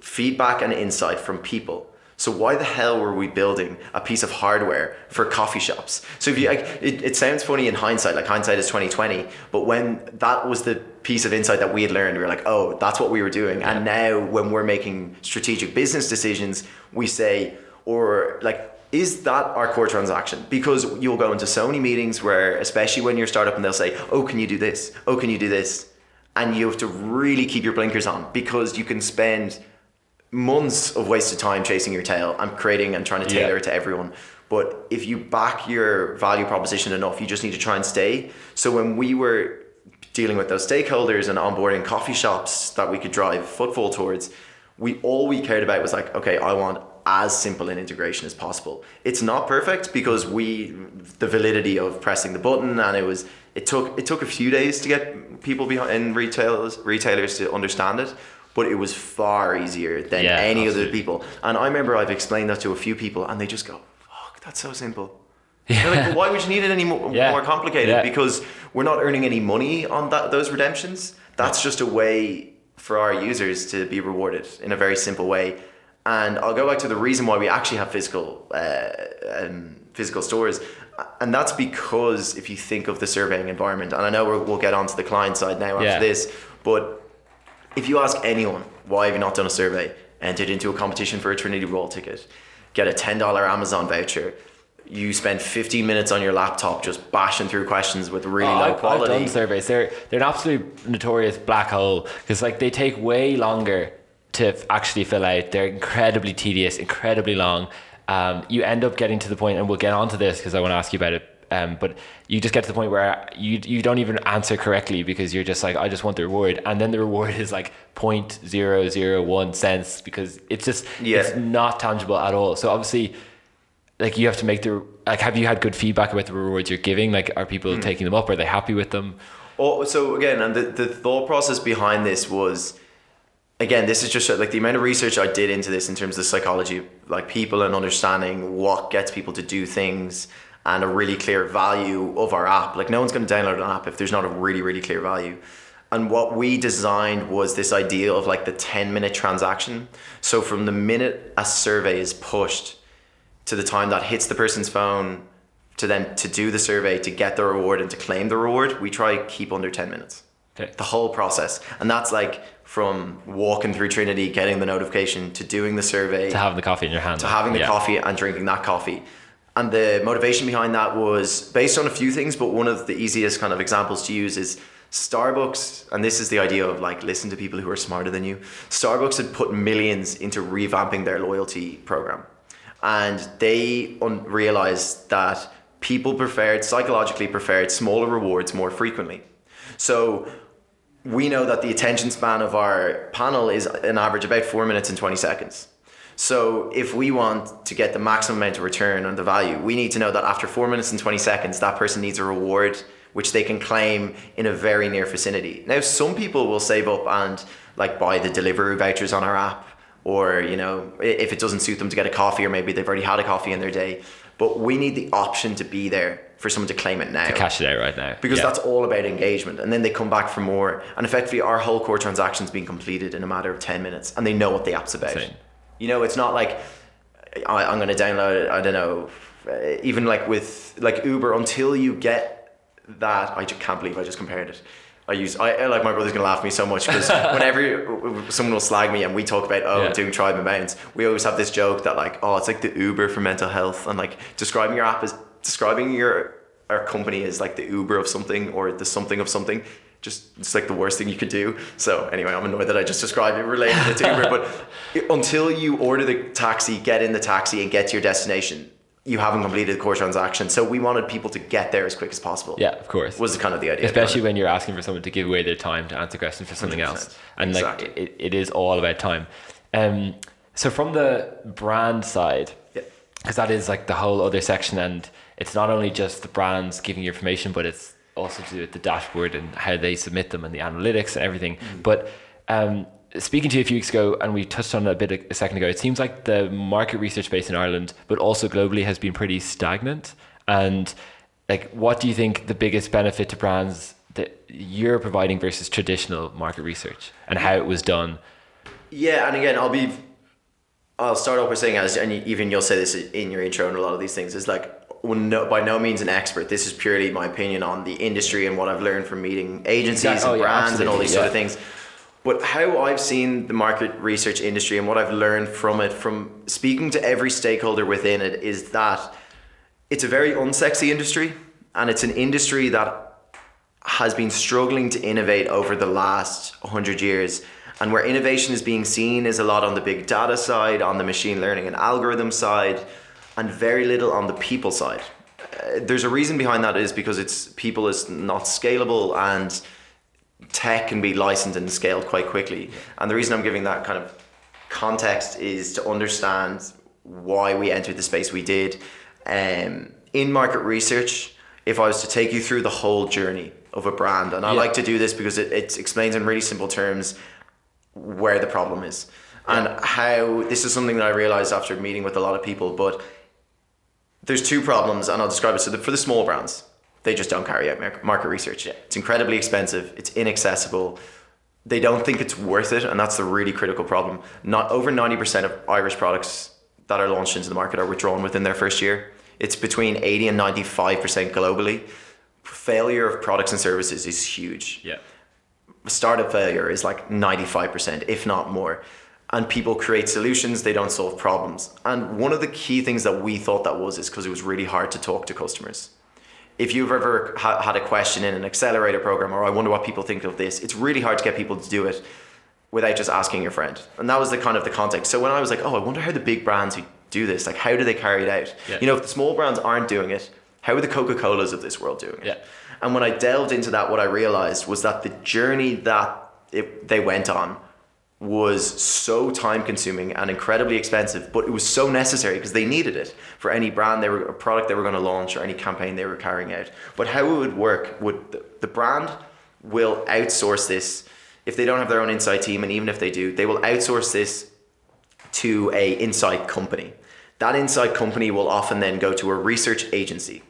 feedback and insight from people. So why the hell were we building a piece of hardware for coffee shops? So if you like, it, it sounds funny in hindsight, like hindsight is twenty twenty. But when that was the piece of insight that we had learned, we were like, oh, that's what we were doing. And now when we're making strategic business decisions, we say, or like, is that our core transaction? Because you'll go into so many meetings where, especially when you're a startup, and they'll say, oh, can you do this? Oh, can you do this? And you have to really keep your blinkers on because you can spend months of wasted time chasing your tail and creating and trying to tailor Yeah. it to everyone. But if you back your value proposition enough, you just need to try and stay. So when we were dealing with those stakeholders and onboarding coffee shops that we could drive footfall towards, we all we cared about was like, okay, I want as simple an integration as possible. It's not perfect because we the validity of pressing the button and it was it took it took a few days to get people behind in retailers retailers to understand it. But it was far easier than Yeah, any other people. And I remember I've explained that to a few people, and they just go, "Fuck, that's so simple." They're like, well, why would you need it any more, Yeah. more complicated? Yeah. Because we're not earning any money on that those redemptions. That's just a way for our users to be rewarded in a very simple way. And I'll go back to the reason why we actually have physical uh, um, physical stores, and that's because if you think of the surveying environment, and I know we're, we'll get onto the client side now after Yeah. this, but if you ask anyone why have you not done a survey, entered into a competition for a Trinity Ball ticket, get a ten dollar Amazon voucher, you spend fifteen minutes on your laptop just bashing through questions with really Oh, low I've, I've done surveys. They're they're an absolute notorious black hole because like they take way longer to f- actually fill out. They're incredibly tedious, incredibly long. Um, you end up getting to the point, and we'll get onto this because I want to ask you about it. Um, but you just get to the point where you you don't even answer correctly because you're just like I just want the reward, and then the reward is like point zero zero one cents because it's just Yeah. it's not tangible at all. So obviously like you have to make the like have you had good feedback about the rewards you're giving like are people Hmm. taking them up are they happy with them Oh, so again, and the, the thought process behind this was, again, this is just like the amount of research I did into this in terms of the psychology like people and understanding what gets people to do things and a really clear value of our app. Like no one's going to download an app if there's not a really, really clear value. And what we designed was this idea of like the 10 minute transaction. So from the minute a survey is pushed to the time that hits the person's phone to then to do the survey to get the reward and to claim the reward we try to keep under 10 minutes Okay. the whole process and that's like from walking through trinity getting the notification to doing the survey to having the coffee in your hand to having the Yeah. coffee and drinking that coffee. And the motivation behind that was based on a few things, but one of the easiest kind of examples to use is Starbucks, and this is the idea of like listen to people who are smarter than you. Starbucks had put millions into revamping their loyalty program, and they un- realized that people preferred psychologically preferred smaller rewards more frequently. So we know that the attention span of our panel is an average about four minutes and 20 seconds. So if we want to get the maximum amount of return on the value, we need to know that after four minutes and 20 seconds, that person needs a reward which they can claim in a very near vicinity. Now, some people will save up and like buy the delivery vouchers on our app, or you know, if it doesn't suit them to get a coffee, or maybe they've already had a coffee in their day. But we need the option to be there for someone to claim it now To cash it out right now because Yeah. that's all about engagement and then they come back for more and effectively our whole core transaction's been completed in a matter of 10 minutes and they know what the app's about Insane. You know it's not like I, i'm going to download it i don't know uh, even like with like uber until you get that i just can't believe i just compared it I use I I- like my brother's gonna laugh at me so much because whenever someone will slag me and we talk about oh Yeah. Doing tribe and Bounce, we always have this joke that like oh it's like the Uber for mental health and like describing your app as describing your our company as like the Uber of something or the something of something. Just it's like the worst thing you could do. So anyway, I'm annoyed that I just described it related to Uber, but until you order the taxi, get in the taxi, and get to your destination, you haven't completed the core transaction. So we wanted people to get there as quick as possible. yeah of course was kind of the idea. especially when you're asking for someone to give away their time to answer questions for something 100%. else and like it, it is all about time um so from the brand side Yeah. because that is like the whole other section and it's not only just the brands giving you information but it's also to do with the dashboard and how they submit them and the analytics and everything but um speaking to you a few weeks ago and we touched on it a bit a, second ago it seems like the market research space in ireland but also globally has been pretty stagnant and like what do you think the biggest benefit to brands that you're providing versus traditional market research and how it was done Yeah, and again, I'll be. I'll start off by saying, as and even you'll say this in your intro and a lot of these things, is like no, by no means an expert. This is purely my opinion on the industry and what I've learned from meeting agencies Exact- oh, and yeah, brands and all these sort of things. But how I've seen the market research industry and what I've learned from it, from speaking to every stakeholder within it, is that it's a very unsexy industry, and it's an industry that has been struggling to innovate over the last 100 years. And where innovation is being seen is a lot on the big data side, on the machine learning and algorithm side, and very little on the people side. Uh, there's a reason behind that is because it's people is not scalable and tech can be licensed and scaled quite quickly. And the reason I'm giving that kind of context is to understand why we entered the space we did. Um, in market research, if I was to take you through the whole journey of a brand, and I Yeah. like to do this because it, it explains in really simple terms where the problem is and how this is something that I realized after meeting with a lot of people. But there's two problems, and I'll describe it. So the, for the small brands, they just don't carry out market research. It's incredibly expensive. It's inaccessible. They don't think it's worth it, and that's the really critical problem. Not over ninety percent of Irish products that are launched into the market are withdrawn within their first year. It's between eighty and ninety five percent globally. Failure of products and services is huge Yeah. startup failure is like 95%, if not more. And people create solutions, they don't solve problems. And one of the key things that we thought that was is because it was really hard to talk to customers. If you've ever ha- had a question in an accelerator program, or I wonder what people think of this, it's really hard to get people to do it without just asking your friend. And that was the kind of the context. So when I was like, oh, I wonder how the big brands who do this, like how do they carry it out? Yeah. You know, if the small brands aren't doing it, how are the Coca-Colas of this world doing it? Yeah. And when I delved into that, what I realized was that the journey that it, they went on was so time consuming and incredibly expensive, but it was so necessary because they needed it for any brand they were, a product they were going to launch or any campaign they were carrying out. But how it would work would the, the brand will outsource this if they don't have their own insight team, and even if they do, they will outsource this to a insight company. That insight company will often then go to a research agency.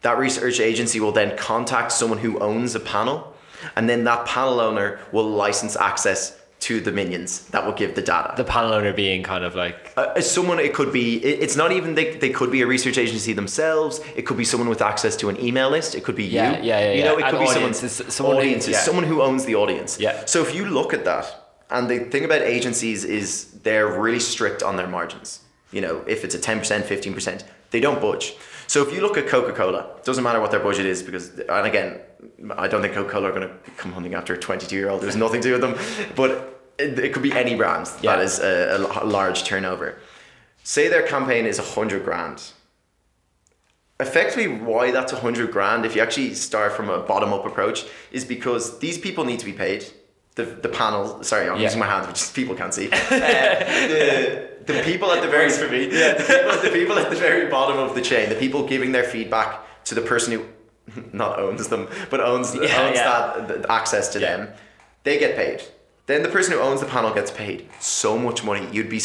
That research agency will then contact someone who owns a panel, and then that panel owner will license access to the minions that will give the data. The panel owner being kind of like Uh, someone, it could be. it- It's not even they. They could be a research agency themselves. It could be someone with access to an email list. It could be Yeah, you. yeah, yeah, You know, it could An be someone. is someone who- audiences, yeah. someone who owns the audience. Yeah. So if you look at that, and the thing about agencies is they're really strict on their margins. You know, if it's a ten percent, fifteen percent, they don't budge. So if you look at Coca Cola, doesn't matter what their budget is because, and again, I don't think Coca Cola are going to come hunting after a twenty-two year old. There's nothing to do with them, but it, it could be any brand Yeah. that is a large turnover. Say their campaign is a hundred grand. Effectively, why that's a hundred grand, if you actually start from a bottom up approach, is because these people need to be paid. The, the panel, sorry, I'm Yeah. using my hands, which people can't see. Uh, the, the people at the very for me. yeah, the people, the people at the very bottom of the chain, the people giving their feedback to the person who not owns them, but owns Yeah, owns yeah. that the access to them, they get paid. Then the person who owns the panel gets paid so much money. You'd be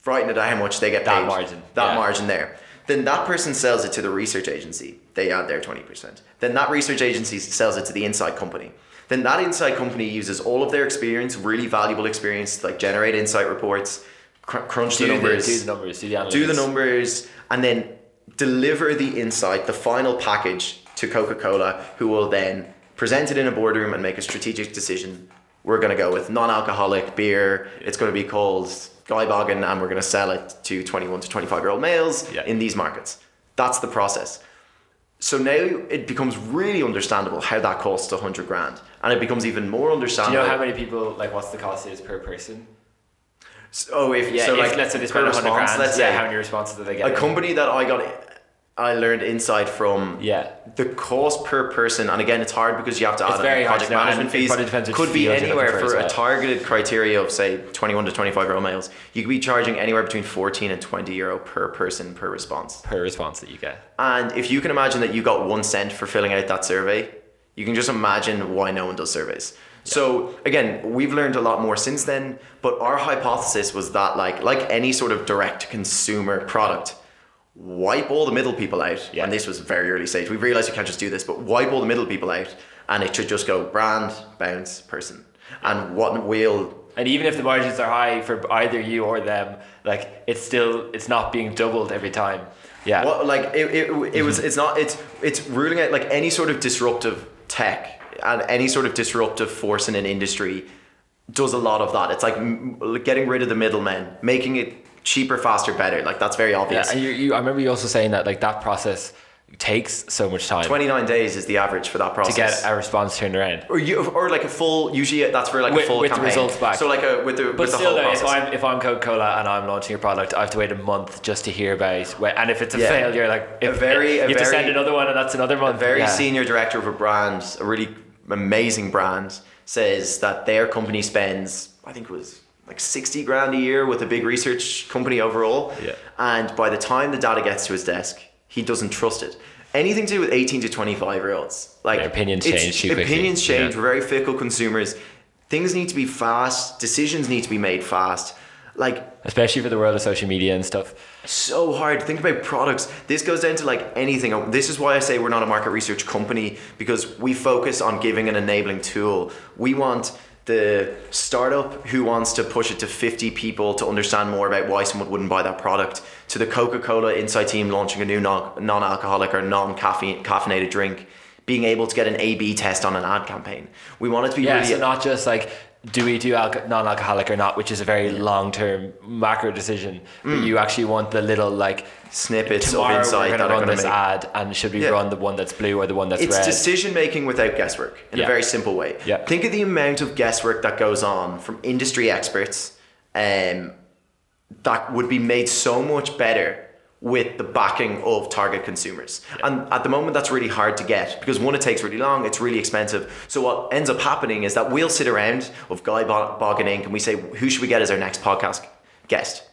frightened at how much they get That paid. margin, That yeah. margin there. Then that person sells it to the research agency. They add their 20%. Then that research agency sells it to the insight company. Then that insight company uses all of their experience, really valuable experience, like generate insight reports, cr- crunch do the the, numbers, do the numbers, do the analytics. do the numbers, and then deliver the insight, the final package to Coca Cola, who will then present it in a boardroom and make a strategic decision. We're going to go with non alcoholic beer. It's going to be called Guy Boggin, and we're going to sell it to 21 to 25 year old males Yeah. in these markets. That's the process. So now it becomes really understandable how that costs 100 grand. And it becomes even more understandable. Do you know how many people like what's the cost is per person? Oh, if Yeah, so, if, like let's say they per spend 100 response, grand. let's yeah, say how many responses do they get? a company that I got, I learned insight from. Yeah. The cost per person, and again, it's hard because you have to add very project management fees. which Could be field you're looking anywhere for a targeted criteria of say 21 to 25 year old males. You could be charging anywhere between 14 and 20 euro per person per response. per response that you get. And if you can imagine that you got one cent for filling out that survey, you can just imagine why no one does surveys. So again, we've learned a lot more since then, but our hypothesis was that like like any sort of direct consumer product, wipe all the middle people out. Yeah. And this was very early stage. We realized you can't just do this, but wipe all the middle people out and it should just go brand, bounce, person. And what will And even if the margins are high for either you or them, like it's still it's not being doubled every time. Yeah. What like it, it, it was mhm. it's not it's it's ruling out like any sort of disruptive tech and any sort of disruptive force in an industry does a lot of that. It's like m- getting rid of the middlemen, making it cheaper, faster, better. Like that's very Yeah, obvious. and you, you, I remember you also saying that like that process takes so much time 29 days is the average for that process. to get a response turned around. or you, or like a full. Usually that's for like With- a full with the results back. So like a with the But with the still, whole though, if. I'm if I'm Coca Cola and I'm launching a product, I have to wait a month just to hear about. And if it's a Yeah. failure, like if very- you a have to send another one, and that's another month. a very Yeah. senior director of a brand, a really amazing brand, says that their company spends, I think it was like 60 grand a year with a big research company overall. Yeah. And by the time the data gets to his desk, he doesn't trust it. Anything to do with 18 to 25 year olds, like Their opinions change too. Opinions change. Yeah. We're very fickle consumers. things need to be fast, decisions need to be made fast. Like especially for the world of social media and stuff. So hard. Think about products. This goes down to like anything. This is why I say we're not a market research company because we focus on giving an enabling tool. We want the startup who wants to push it to 50 people to understand more about why someone wouldn't buy that product, to the Coca Cola Insight team launching a new non alcoholic or non caffeinated drink, being able to get an A B test on an ad campaign. We want it to be yeah, really. So not just like do we do alco- non-alcoholic or not, which is a very long-term macro decision. Mm. But you actually want the little like snippets of insight that run this make... ad, and should we yeah. run the one that's blue or the one that's it's red? It's decision making without guesswork in yeah. a very simple way. Yeah. Think of the amount of guesswork that goes on from industry experts, um, that would be made so much better with the backing of target consumers. Yeah. And at the moment, that's really hard to get because one, it takes really long, it's really expensive. So what ends up happening is that we'll sit around with Guy Boggin Inc. and we say, who should we get as our next podcast guest?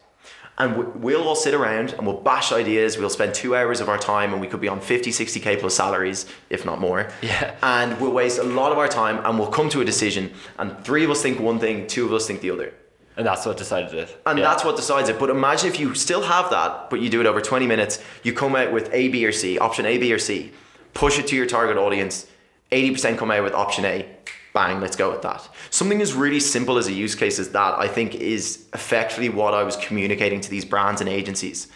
And we'll all sit around and we'll bash ideas. We'll spend two hours of our time and we could be on 50, 60K plus salaries, if not more. Yeah. And we'll waste a lot of our time and we'll come to a decision. And three of us think one thing, two of us think the other. And that's what decided it. And yeah. that's what decides it. But imagine if you still have that, but you do it over 20 minutes, you come out with A, B, or C, option A, B, or C, push it to your target audience, 80% come out with option A, bang, let's go with that. Something as really simple as a use case as that, I think, is effectively what I was communicating to these brands and agencies.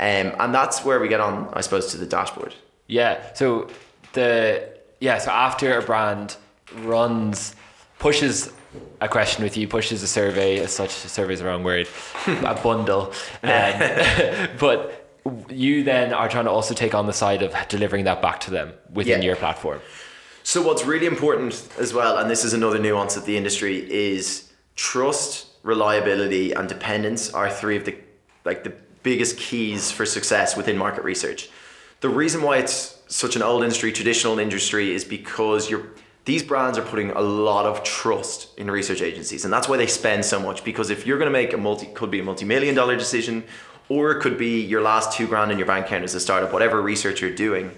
Um, and that's where we get on, I suppose, to the dashboard. Yeah. So the yeah, so after a brand runs pushes a question with you, pushes a survey, as such, a survey is the wrong word, a bundle. Um, but you then are trying to also take on the side of delivering that back to them within yeah. your platform. So what's really important as well, and this is another nuance of the industry, is trust, reliability, and dependence are three of the like the biggest keys for success within market research. The reason why it's such an old industry, traditional industry, is because you're these brands are putting a lot of trust in research agencies and that's why they spend so much because if you're going to make a multi could be a multi-million dollar decision or it could be your last two grand in your bank account as a startup whatever research you're doing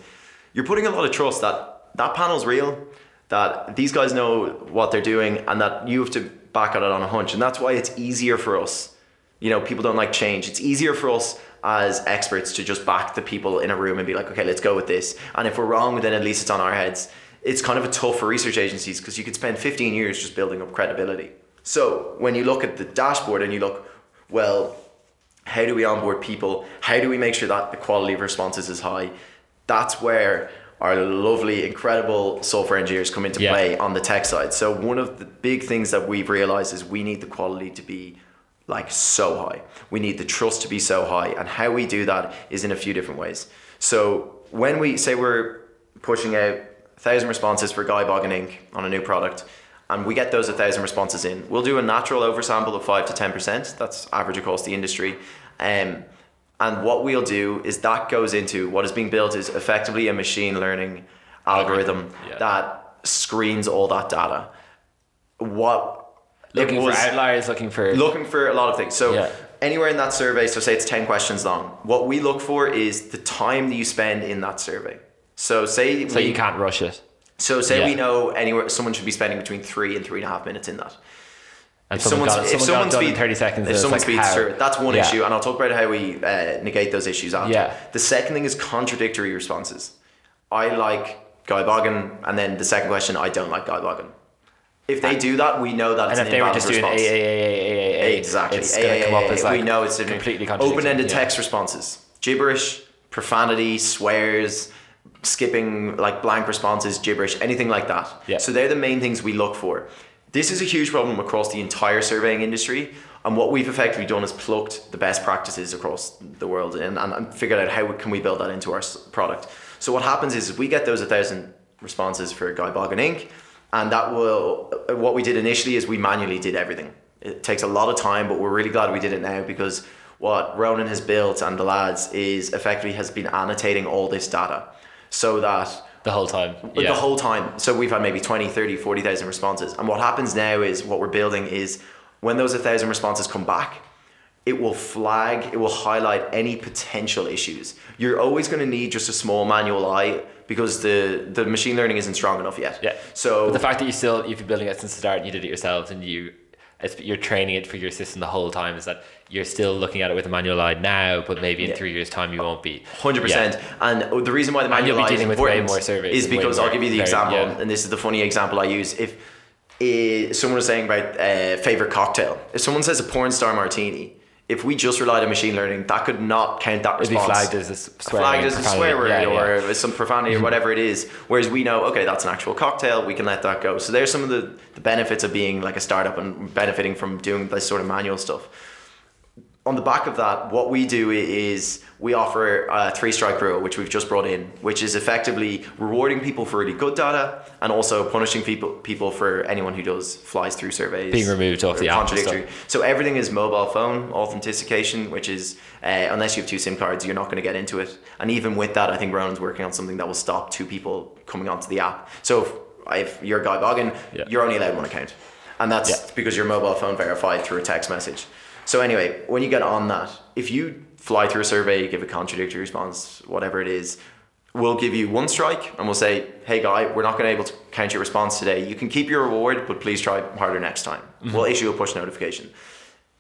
you're putting a lot of trust that that panel's real that these guys know what they're doing and that you have to back on it on a hunch. And that's why it's easier for us. You know people don't like change. It's easier for us as experts to just back the people in a room and be like okay let's go with this. And if we're wrong then at least it's on our heads it's kind of a tough for research agencies because you could spend 15 years just building up credibility. So when you look at the dashboard and you look, well, how do we onboard people? How do we make sure that the quality of responses is high? That's where our lovely, incredible software engineers come into yeah. play on the tech side. So one of the big things that we've realized is we need the quality to be like so high. We need the trust to be so high. And how we do that is in a few different ways. So when we say we're pushing out thousand responses for Guy Boggin Inc. on a new product, and we get those a thousand responses in. We'll do a natural oversample of five to ten percent. That's average across the industry. Um, and what we'll do is that goes into what is being built is effectively a machine learning algorithm yeah. that screens all that data. What looking was, for outliers, looking for looking for a lot of things. So yeah. anywhere in that survey, so say it's ten questions long. What we look for is the time that you spend in that survey. So say so we, you can't rush it. So say yeah. we know anywhere someone should be spending between three and three and a half minutes in that. And if someone, got, if someone, someone speed, 30 seconds, if someone like speeds through it, that's one yeah. issue, and I'll talk about how we uh, negate those issues after. Yeah. The second thing is contradictory responses. I like Guy Boggin, and then the second question, I don't like Guy Boggin. If they do that, we know that and it's if they were just doing a, a, a, a, exactly, it's going to come up as like we know it's completely open-ended yeah. text responses, gibberish, profanity, swears, skipping like blank responses, gibberish, anything like that. Yeah. So they're the main things we look for. This is a huge problem across the entire surveying industry. And what we've effectively done is plucked the best practices across the world and, and, and figured out how can we build that into our product. So what happens is we get those 1,000 responses for Guy Boggin Inc. And that will, uh, what we did initially is we manually did everything. It takes a lot of time, but we're really glad we did it now because what Ronan has built and the lads is effectively has been annotating all this data so that the whole time yeah. the whole time so we've had maybe 20 30 40,000 responses and what happens now is what we're building is when those 1000 responses come back it will flag, it will highlight any potential issues. You're always going to need just a small manual eye because the the machine learning isn't strong enough yet. Yeah. So But the fact that you still you've been building it since the start, and you did it yourselves, and you it's, you're training it for your system the whole time. Is that you're still looking at it with a manual eye now, but maybe in Yeah. three years' time you won't be. Hundred percent. And the reason why the manual be eye is dealing with way important is because I'll give you the very- example, yeah. and this is the funny example I use. If uh, someone was saying about uh, favorite cocktail, if someone says a porn star martini, if we just relied on machine learning, that could not count that It'd be response. flagged as a s- swearing flagged as a swear word Yeah, yeah. or as some profanity or whatever it is. Whereas we know, okay, that's an actual cocktail, we can let that go. So there's some of the, the benefits of being like a startup and benefiting from doing this sort of manual stuff on the back of that, what we do is we offer a three strike rule, which we've just brought in, which is effectively rewarding people for really good data and also punishing people people for anyone who does flies through surveys Being removed off the app contradictory. So everything is mobile phone authentication, which is uh, unless you have two SIM cards, you're not going to get into it. And even with that, I think Ronan's working on something that will stop two people coming onto the app. So if, if you're Guy Boggin, Yeah. you're only allowed one account, and that's Yeah. because your mobile phone verified through a text message. So anyway, when you get on that, if you fly through a survey, give a contradictory response, whatever it is, we'll give you one strike and we'll say, "Hey guy, we're not going to be able to count your response today. You can keep your reward, but please try harder next time." Mm-hmm. We'll issue a push notification.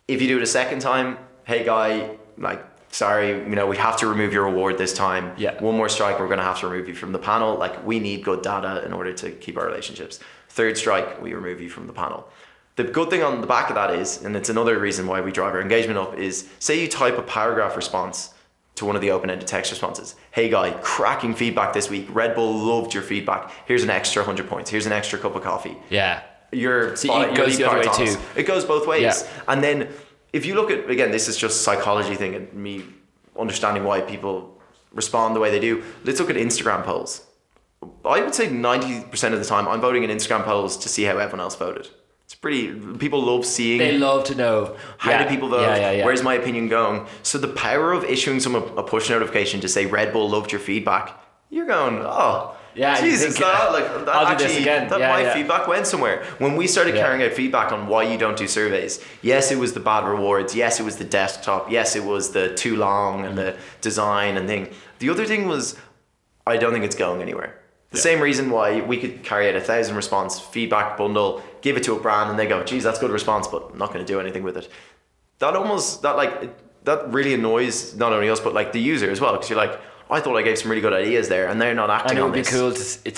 If you do it a second time, "Hey guy, like sorry, you know, we have to remove your reward this time. Yeah. One more strike, we're going to have to remove you from the panel. Like we need good data in order to keep our relationships. Third strike, we remove you from the panel. The good thing on the back of that is, and it's another reason why we drive our engagement up, is say you type a paragraph response to one of the open-ended text responses. Hey guy, cracking feedback this week. Red Bull loved your feedback. Here's an extra hundred points. Here's an extra cup of coffee. Yeah. You're So it goes the other way too. It goes both ways. Yeah. And then if you look at again, this is just psychology thing and me understanding why people respond the way they do. Let's look at Instagram polls. I would say ninety percent of the time I'm voting in Instagram polls to see how everyone else voted. Pretty people love seeing They love to know how Yeah. do people vote? Yeah, yeah, yeah. Where's my opinion going? So the power of issuing someone a push notification to say Red Bull loved your feedback, you're going, oh, Yeah, Jesus, think, that, uh, like that I'll actually, that Yeah, my yeah. feedback went somewhere. When we started Yeah. carrying out feedback on why you don't do surveys, yes, it was the bad rewards, yes, it was the desktop, yes, it was the too long and the design and thing. The other thing was, I don't think it's going anywhere. The same reason why we could carry out a thousand response feedback bundle, give it to a brand, and they go, "Geez, that's good response, but I'm not going to do anything with it." That almost that like that really annoys not only us but like the user as well because you're like, "I thought I gave some really good ideas there, and they're not acting And it would be this." cool to,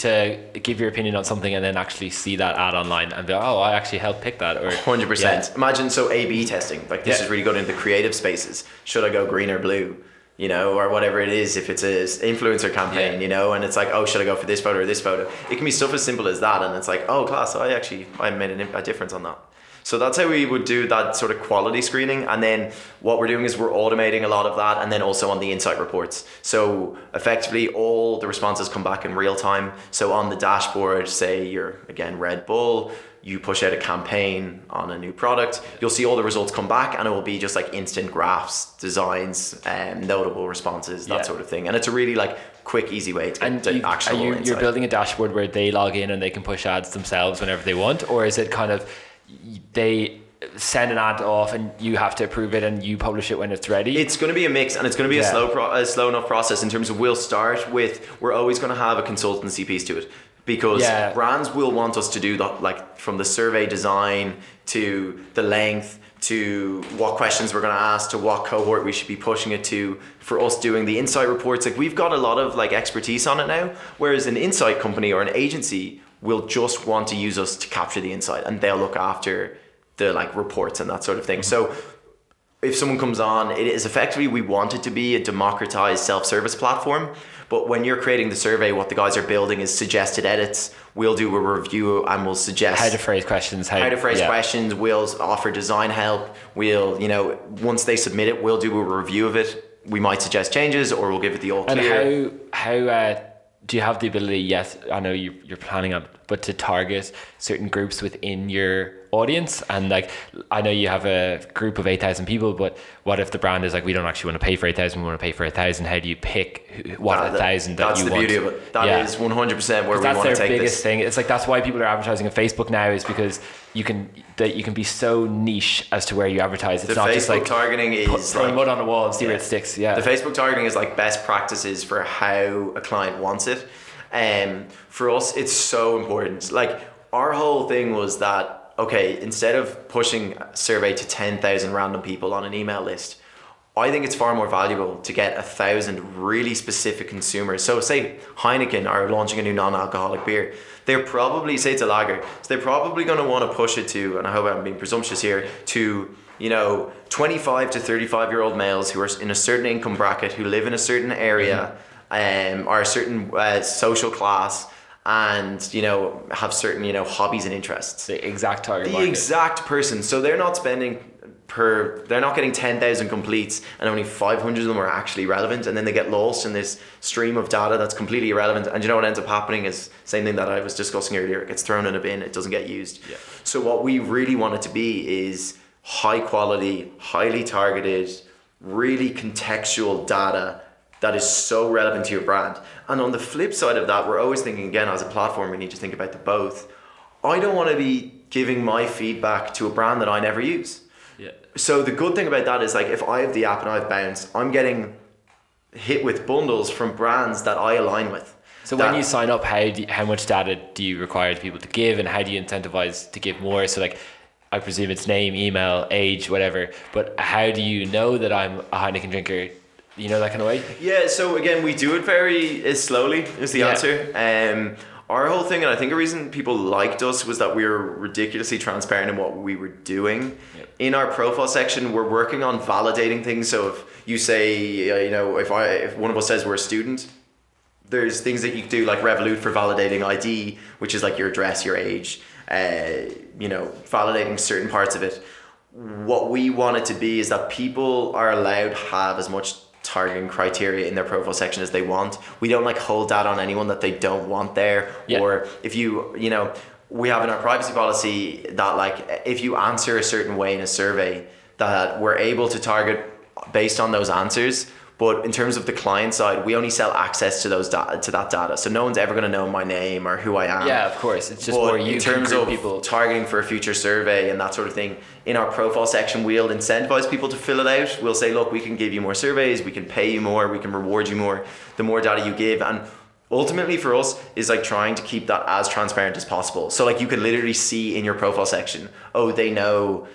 to give your opinion on something and then actually see that ad online and be, like, oh, I actually helped pick that. Or Hundred percent. Imagine so A/B testing. Like this Yeah. is really good in the creative spaces. Should I go green or blue? You know, or whatever it is. If it's a influencer campaign, Yeah. you know, and it's like, oh, should I go for this photo or this photo? It can be stuff as simple as that, and it's like, oh, class. I actually I made an, a difference on that. So that's how we would do that sort of quality screening, and then what we're doing is we're automating a lot of that, and then also on the insight reports. So effectively, all the responses come back in real time. So on the dashboard, say you're again Red Bull, you push out a campaign on a new product, you'll see all the results come back, and it will be just like instant graphs, designs, um, notable responses, that Yeah. sort of thing. And it's a really like quick, easy way to get And you, are you, insight. you're building a dashboard where they log in and they can push ads themselves whenever they want, or is it kind of they send an ad off and you have to approve it and you publish it when it's ready? It's going to be a mix, and it's going to be a slow, pro- a slow enough process in terms of we'll start with. We're always going to have a consultancy piece to it because Yeah. brands will want us to do that, like from the survey design to the length to what questions we're going to ask to what cohort we should be pushing it to for us doing the insight reports like we've got a lot of like expertise on it now whereas an insight company or an agency will just want to use us to capture the insight and they'll look after the like reports and that sort of thing so if someone comes on, it is effectively we want it to be a democratized self-service platform. But when you're creating the survey, what the guys are building is suggested edits. We'll do a review and we'll suggest how to phrase questions, how, how to phrase yeah. questions. We'll offer design help. We'll, you know, once they submit it, we'll do a review of it. We might suggest changes or we'll give it the all And how how uh, do you have the ability? Yes, I know you, you're planning on, but to target certain groups within your audience and like I know you have a group of 8,000 people but what if the brand is like we don't actually want to pay for 8,000 we want to pay for 1,000 how do you pick what That- a thousand that that's you the want beauty of it. That is Yeah. 100% where we that's want to their take biggest this. thing. It's like that's why people are advertising on Facebook now is because you can that you can be so niche as to where you advertise. It's The not Facebook just like targeting put, is throwing like, mud on a wall and see where it sticks. Yeah, The Facebook targeting is like best practices for how a client wants it. Um, for us, it's so important. Like our whole thing was that okay, instead of pushing a survey to ten thousand random people on an email list, I think it's far more valuable to get a thousand really specific consumers. So say Heineken are launching a new non-alcoholic beer. They're probably say it's a lager. So they're probably going to want to push it to, and I hope I'm being presumptuous here, to you know 25 to 35 year old males who are in a certain income bracket who live in a certain area, um, are a certain uh, social class, and you know have certain you know hobbies and interests the exact target the market. exact person. So they're not spending per. They're not getting ten thousand completes, and only five hundred of them are actually relevant. And then they get lost in this stream of data that's completely irrelevant. And you know what ends up happening is same thing that I was discussing earlier. It gets thrown in a bin. It doesn't get used. Yeah. So what we really want it to be is high quality, highly targeted, really contextual data that is so relevant to your brand. And on the flip side of that, we're always thinking again as a platform, we need to think about the both. I don't want to be giving my feedback to a brand that I never use. Yeah. So the good thing about that is like if I have the app and I have Bounce, I'm getting hit with bundles from brands that I align with. So That- when you sign up, how you, how much data do you require people to give, and how do you incentivize to give more? So like, I presume it's name, email, age, whatever. But how do you know that I'm a Heineken drinker? You know that kind of way. Yeah, so again, we do it very uh, slowly, is the Yeah. answer. Um, our whole thing, and I think a reason people liked us was that we were ridiculously transparent in what we were doing. Yep. In our profile section, we're working on validating things. So if you say, uh, you know, if I, if one of us says we're a student, there's things that you do like Revolut for validating ID, which is like your address, your age, uh, you know, validating certain parts of it. What we want it to be is that people are allowed have as much targeting criteria in their profile section as they want. We don't like hold that on anyone that they don't want there. Yeah. Or if you, you know, we have in our privacy policy that like if you answer a certain way in a survey, that we're able to target based on those answers. But in terms of the client side, we only sell access to those data to that data. So no one's ever going to know my name or who I am. Yeah, of course. It's just But more you in terms of people. targeting for a future survey and that sort of thing. In our profile section, we'll incentivize people to fill it out. We'll say, look, we can give you more surveys, we can pay you more, we can reward you more. The more data you give, and ultimately for us is like trying to keep that as transparent as possible. So like you can literally see in your profile section, oh, they know.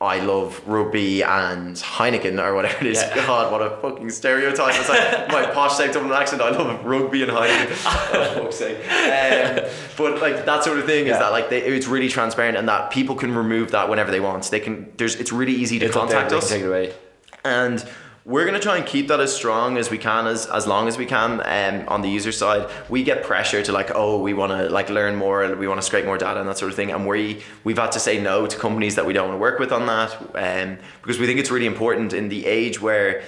I love rugby and Heineken or whatever it is. Yeah. God, what a fucking stereotype. It's like my posh South Dublin accent. I love rugby and Heineken. oh, fuck's sake. Um, but like that sort of thing Yeah. is that like they, it's really transparent and that people can remove that whenever they want. They can. There's. It's really easy to It's up contact us Take it away. and we're going to try and keep that as strong as we can as, as long as we can um, on the user side. We get pressure to like oh we want to like learn more we want to scrape more data and that sort of thing and we we've had to say no to companies that we don't want to work with on that um, because we think it's really important in the age where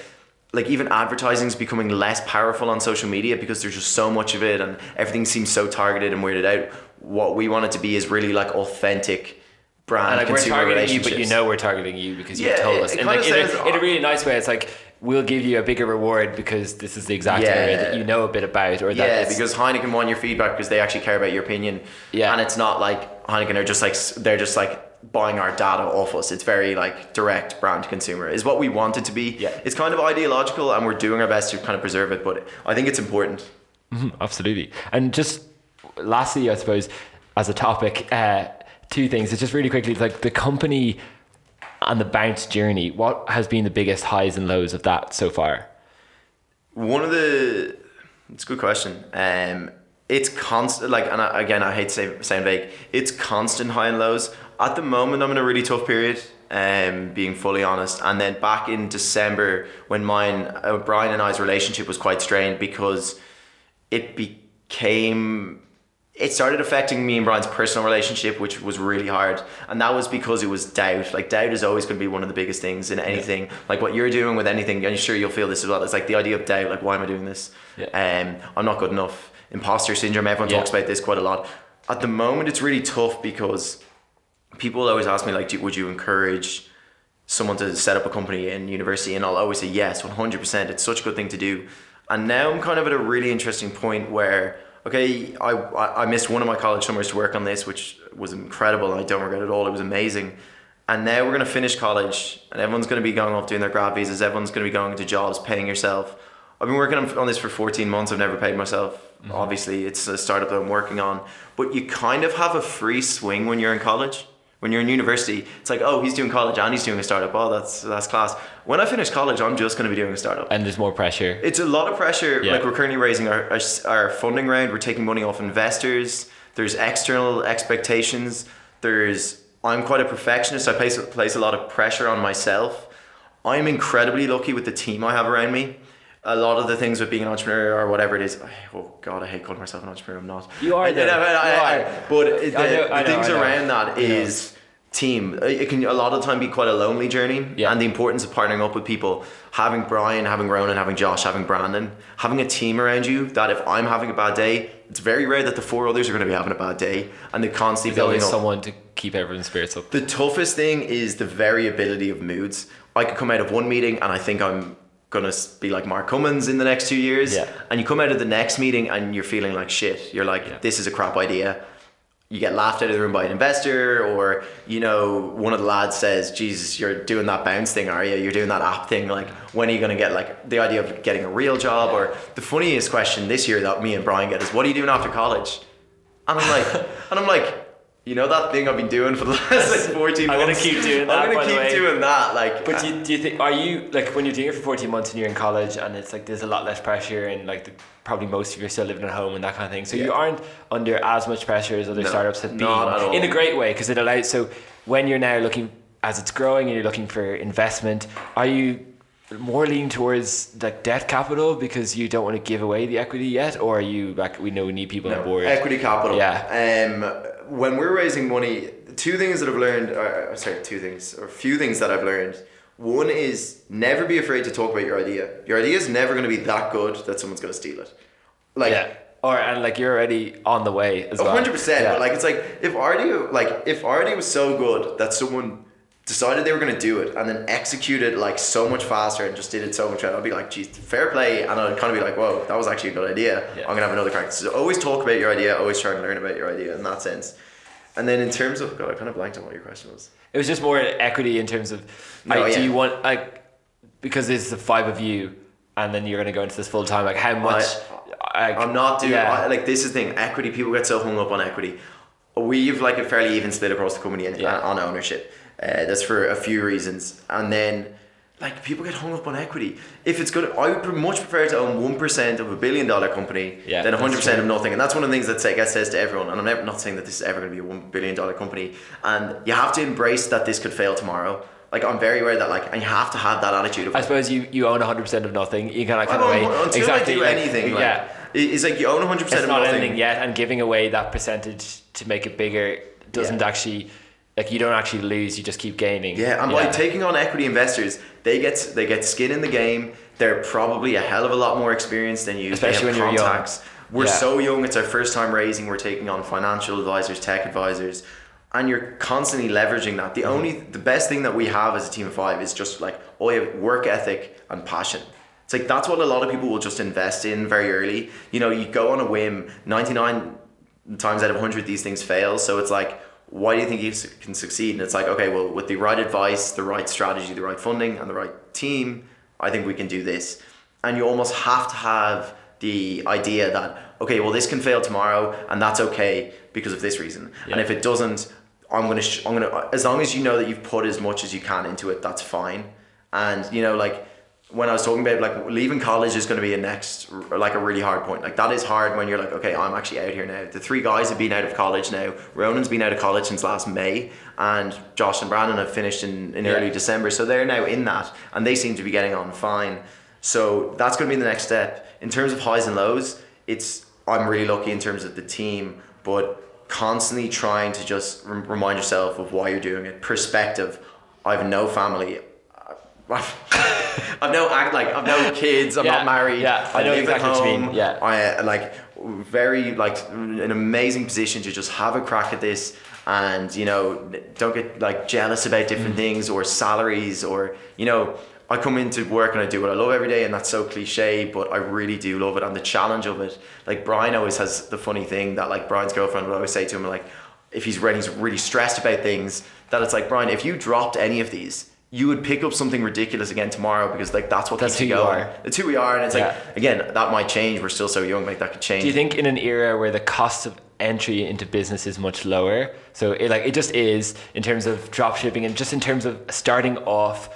like even advertising is becoming less powerful on social media because there's just so much of it and everything seems so targeted and weirded out. What we want it to be is really like authentic brand And like we're consumer targeting you, relationships but you know we're targeting you because you Yeah, told it- us. it And like in a, in a really nice way, it's like we'll give you a bigger reward because this is the exact Yeah. area that you know a bit about, or that Yeah, because Heineken want your feedback because they actually care about your opinion. Yeah. and it's not like Heineken are just like they're just like buying our data off us. It's very like direct brand to consumer is what we want it to be. Yeah. it's kind of ideological, and we're doing our best to kind of preserve it. But I think it's important. Mhm, absolutely. And just lastly, I suppose, as a topic, uh, two things. It's just really quickly, like the company and the bounce journey. What has been the biggest highs and lows of that so far? One of the it's a good question. Um, it's constant. Like, and I, again, I hate say sound vague. It's constant high and lows. At the moment, I'm in a really tough period. Um, being fully honest, and then back in December when mine, uh, Brian and I's relationship was quite strained because it became it started affecting me and Brian's personal relationship, which was really hard. And that was because it was doubt. Like doubt is always going to be one of the biggest things in anything. Like what you're doing with anything, I'm sure you'll feel this as well. It's like the idea of doubt. Like why am I doing this? Yeah. Um, I'm not good enough. Imposter syndrome. Everyone Yeah. talks about this quite a lot. At the moment, it's really tough because people always ask me like, do, would you encourage someone to set up a company in university? And I'll always say yes, one hundred percent. It's such a good thing to do. And now I'm kind of at a really interesting point where okay, I I missed one of my college summers to work on this, which was incredible. and I don't regret it at all. It was amazing. And now we're going to finish college, and everyone's going to be going off doing their grad visas. Everyone's going to be going into jobs, paying yourself. I've been working on this for 14 months. I've never paid myself. Mm-hmm. Obviously, it's a startup that I'm working on. But you kind of have a free swing when you're in college when you're in university, it's like, oh, he's doing college and he's doing a startup. Oh, that's that's class. When I finish college, I'm just going to be doing a startup. And there's more pressure. It's a lot of pressure. Yeah. Like we're currently raising our, our, our funding round. We're taking money off investors. There's external expectations. There's I'm quite a perfectionist. I place place a lot of pressure on myself. I'm incredibly lucky with the team I have around me a lot of the things with being an entrepreneur or whatever it is. Oh God, I hate calling myself an entrepreneur. I'm not. You are. I, I, I, I, but the, know, the things around that is team. It can a lot of the time be quite a lonely journey. Yeah. And the importance of partnering up with people, having Brian, having Ronan, having Josh, having Brandon, having a team around you. That if I'm having a bad day, it's very rare that the four others are going to be having a bad day, and they constantly There's building up. someone to keep everyone's spirits up. The toughest thing is the variability of moods. I could come out of one meeting and I think I'm gonna be like Mark Cummins in the next two years. Yeah. And you come out of the next meeting and you're feeling like shit. You're like, yeah. this is a crap idea. You get laughed out of the room by an investor, or you know, one of the lads says, "Jesus, you're doing that bounce thing, are you? You're doing that app thing. Like, when are you gonna get like the idea of getting a real job?" Or the funniest question this year that me and Brian get is, "What are you doing after college?" And I'm like, and I'm like, you know that thing I've been doing for the last like 14 I'm months? gonna keep doing that. I'm gonna keep doing that. Like, but do you, do you think are you like when you're doing it for 14 months and you're in college and it's like there's a lot less pressure and like the, probably most of you are still living at home and that kind of thing. So yeah. you aren't under as much pressure as other no, startups have been in a great way because it allows. So when you're now looking as it's growing and you're looking for investment, are you more lean towards like debt capital because you don't want to give away the equity yet, or are you like we know we need people no, on board? Equity capital. Yeah. Um, when we're raising money, two things that I've learned, uh, sorry, two things, or a few things that I've learned. One is never be afraid to talk about your idea. Your idea is never going to be that good that someone's going to steal it. Like, yeah. Or and like you're already on the way as well. hundred percent. But like it's like if idea like if idea was so good that someone decided they were going to do it and then executed like so much faster and just did it so much better, I'd be like, geez, fair play. And I'd kind of be like, whoa, that was actually a good idea. Yeah. I'm going to have another crack. So always talk about your idea, always try and learn about your idea in that sense. And then in terms of, God, I kind of blanked on what your question was. It was just more equity in terms of, no, like, yeah. do you want, like, because there's the five of you and then you're going to go into this full time, like, how much? I, am not doing, yeah. I, like, this is the thing, equity, people get so hung up on equity. We've like a fairly even split across the company yeah. on ownership. Uh, that's for a few reasons. And then, like, people get hung up on equity. If it's good, I would much prefer to own 1% of a billion dollar company yeah, than 100% of nothing. And that's one of the things that Sega says to everyone. And I'm never, not saying that this is ever going to be a $1 billion company. And you have to embrace that this could fail tomorrow. Like I'm very aware that like and you have to have that attitude. Of, I suppose you, you own 100% of nothing. You can kind of wait. Until exactly, I do like, anything, like, yeah. It's like you own 100% of not nothing. yet, and giving away that percentage to make it bigger doesn't yeah. actually like you don't actually lose, you just keep gaining. Yeah, and by taking on equity investors, they get they get skin in the game. They're probably a hell of a lot more experienced than you, especially when contacts. you're young. We're yeah. so young; it's our first time raising. We're taking on financial advisors, tech advisors, and you're constantly leveraging that. The mm-hmm. only the best thing that we have as a team of five is just like oh yeah, work ethic and passion. It's like that's what a lot of people will just invest in very early. You know, you go on a whim. Ninety nine times out of hundred, these things fail. So it's like why do you think you can succeed? And it's like, okay, well, with the right advice, the right strategy, the right funding, and the right team, I think we can do this. And you almost have to have the idea that, okay, well, this can fail tomorrow, and that's okay because of this reason. Yeah. And if it doesn't, I'm gonna, sh- I'm gonna, as long as you know that you've put as much as you can into it, that's fine. And you know, like when I was talking about like leaving college is going to be a next like a really hard point. Like that is hard when you're like, okay, I'm actually out here now. The three guys have been out of college now. Ronan's been out of college since last May, and Josh and Brandon have finished in, in yeah. early December. So they're now in that, and they seem to be getting on fine. So that's going to be the next step. In terms of highs and lows, it's I'm really lucky in terms of the team, but constantly trying to just remind yourself of why you're doing it. Perspective. I have no family. I've no act like I've no kids. I'm yeah, not married. Yeah, I, I know exactly what you mean. Yeah, I like very like an amazing position to just have a crack at this and you know don't get like jealous about different Mm. things or salaries or you know I come into work and I do what I love every day and that's so cliche but I really do love it and the challenge of it like Brian always has the funny thing that like Brian's girlfriend would always say to him like if he's really, he's really stressed about things that it's like Brian if you dropped any of these you would pick up something ridiculous again tomorrow because like that's what That's who you are. it's who we are and it's Yeah. like again that might change we're still so young like that could change Do you think in an era where the cost of entry into business is much lower, so it, like it just is in terms of drop shipping and just in terms of starting off,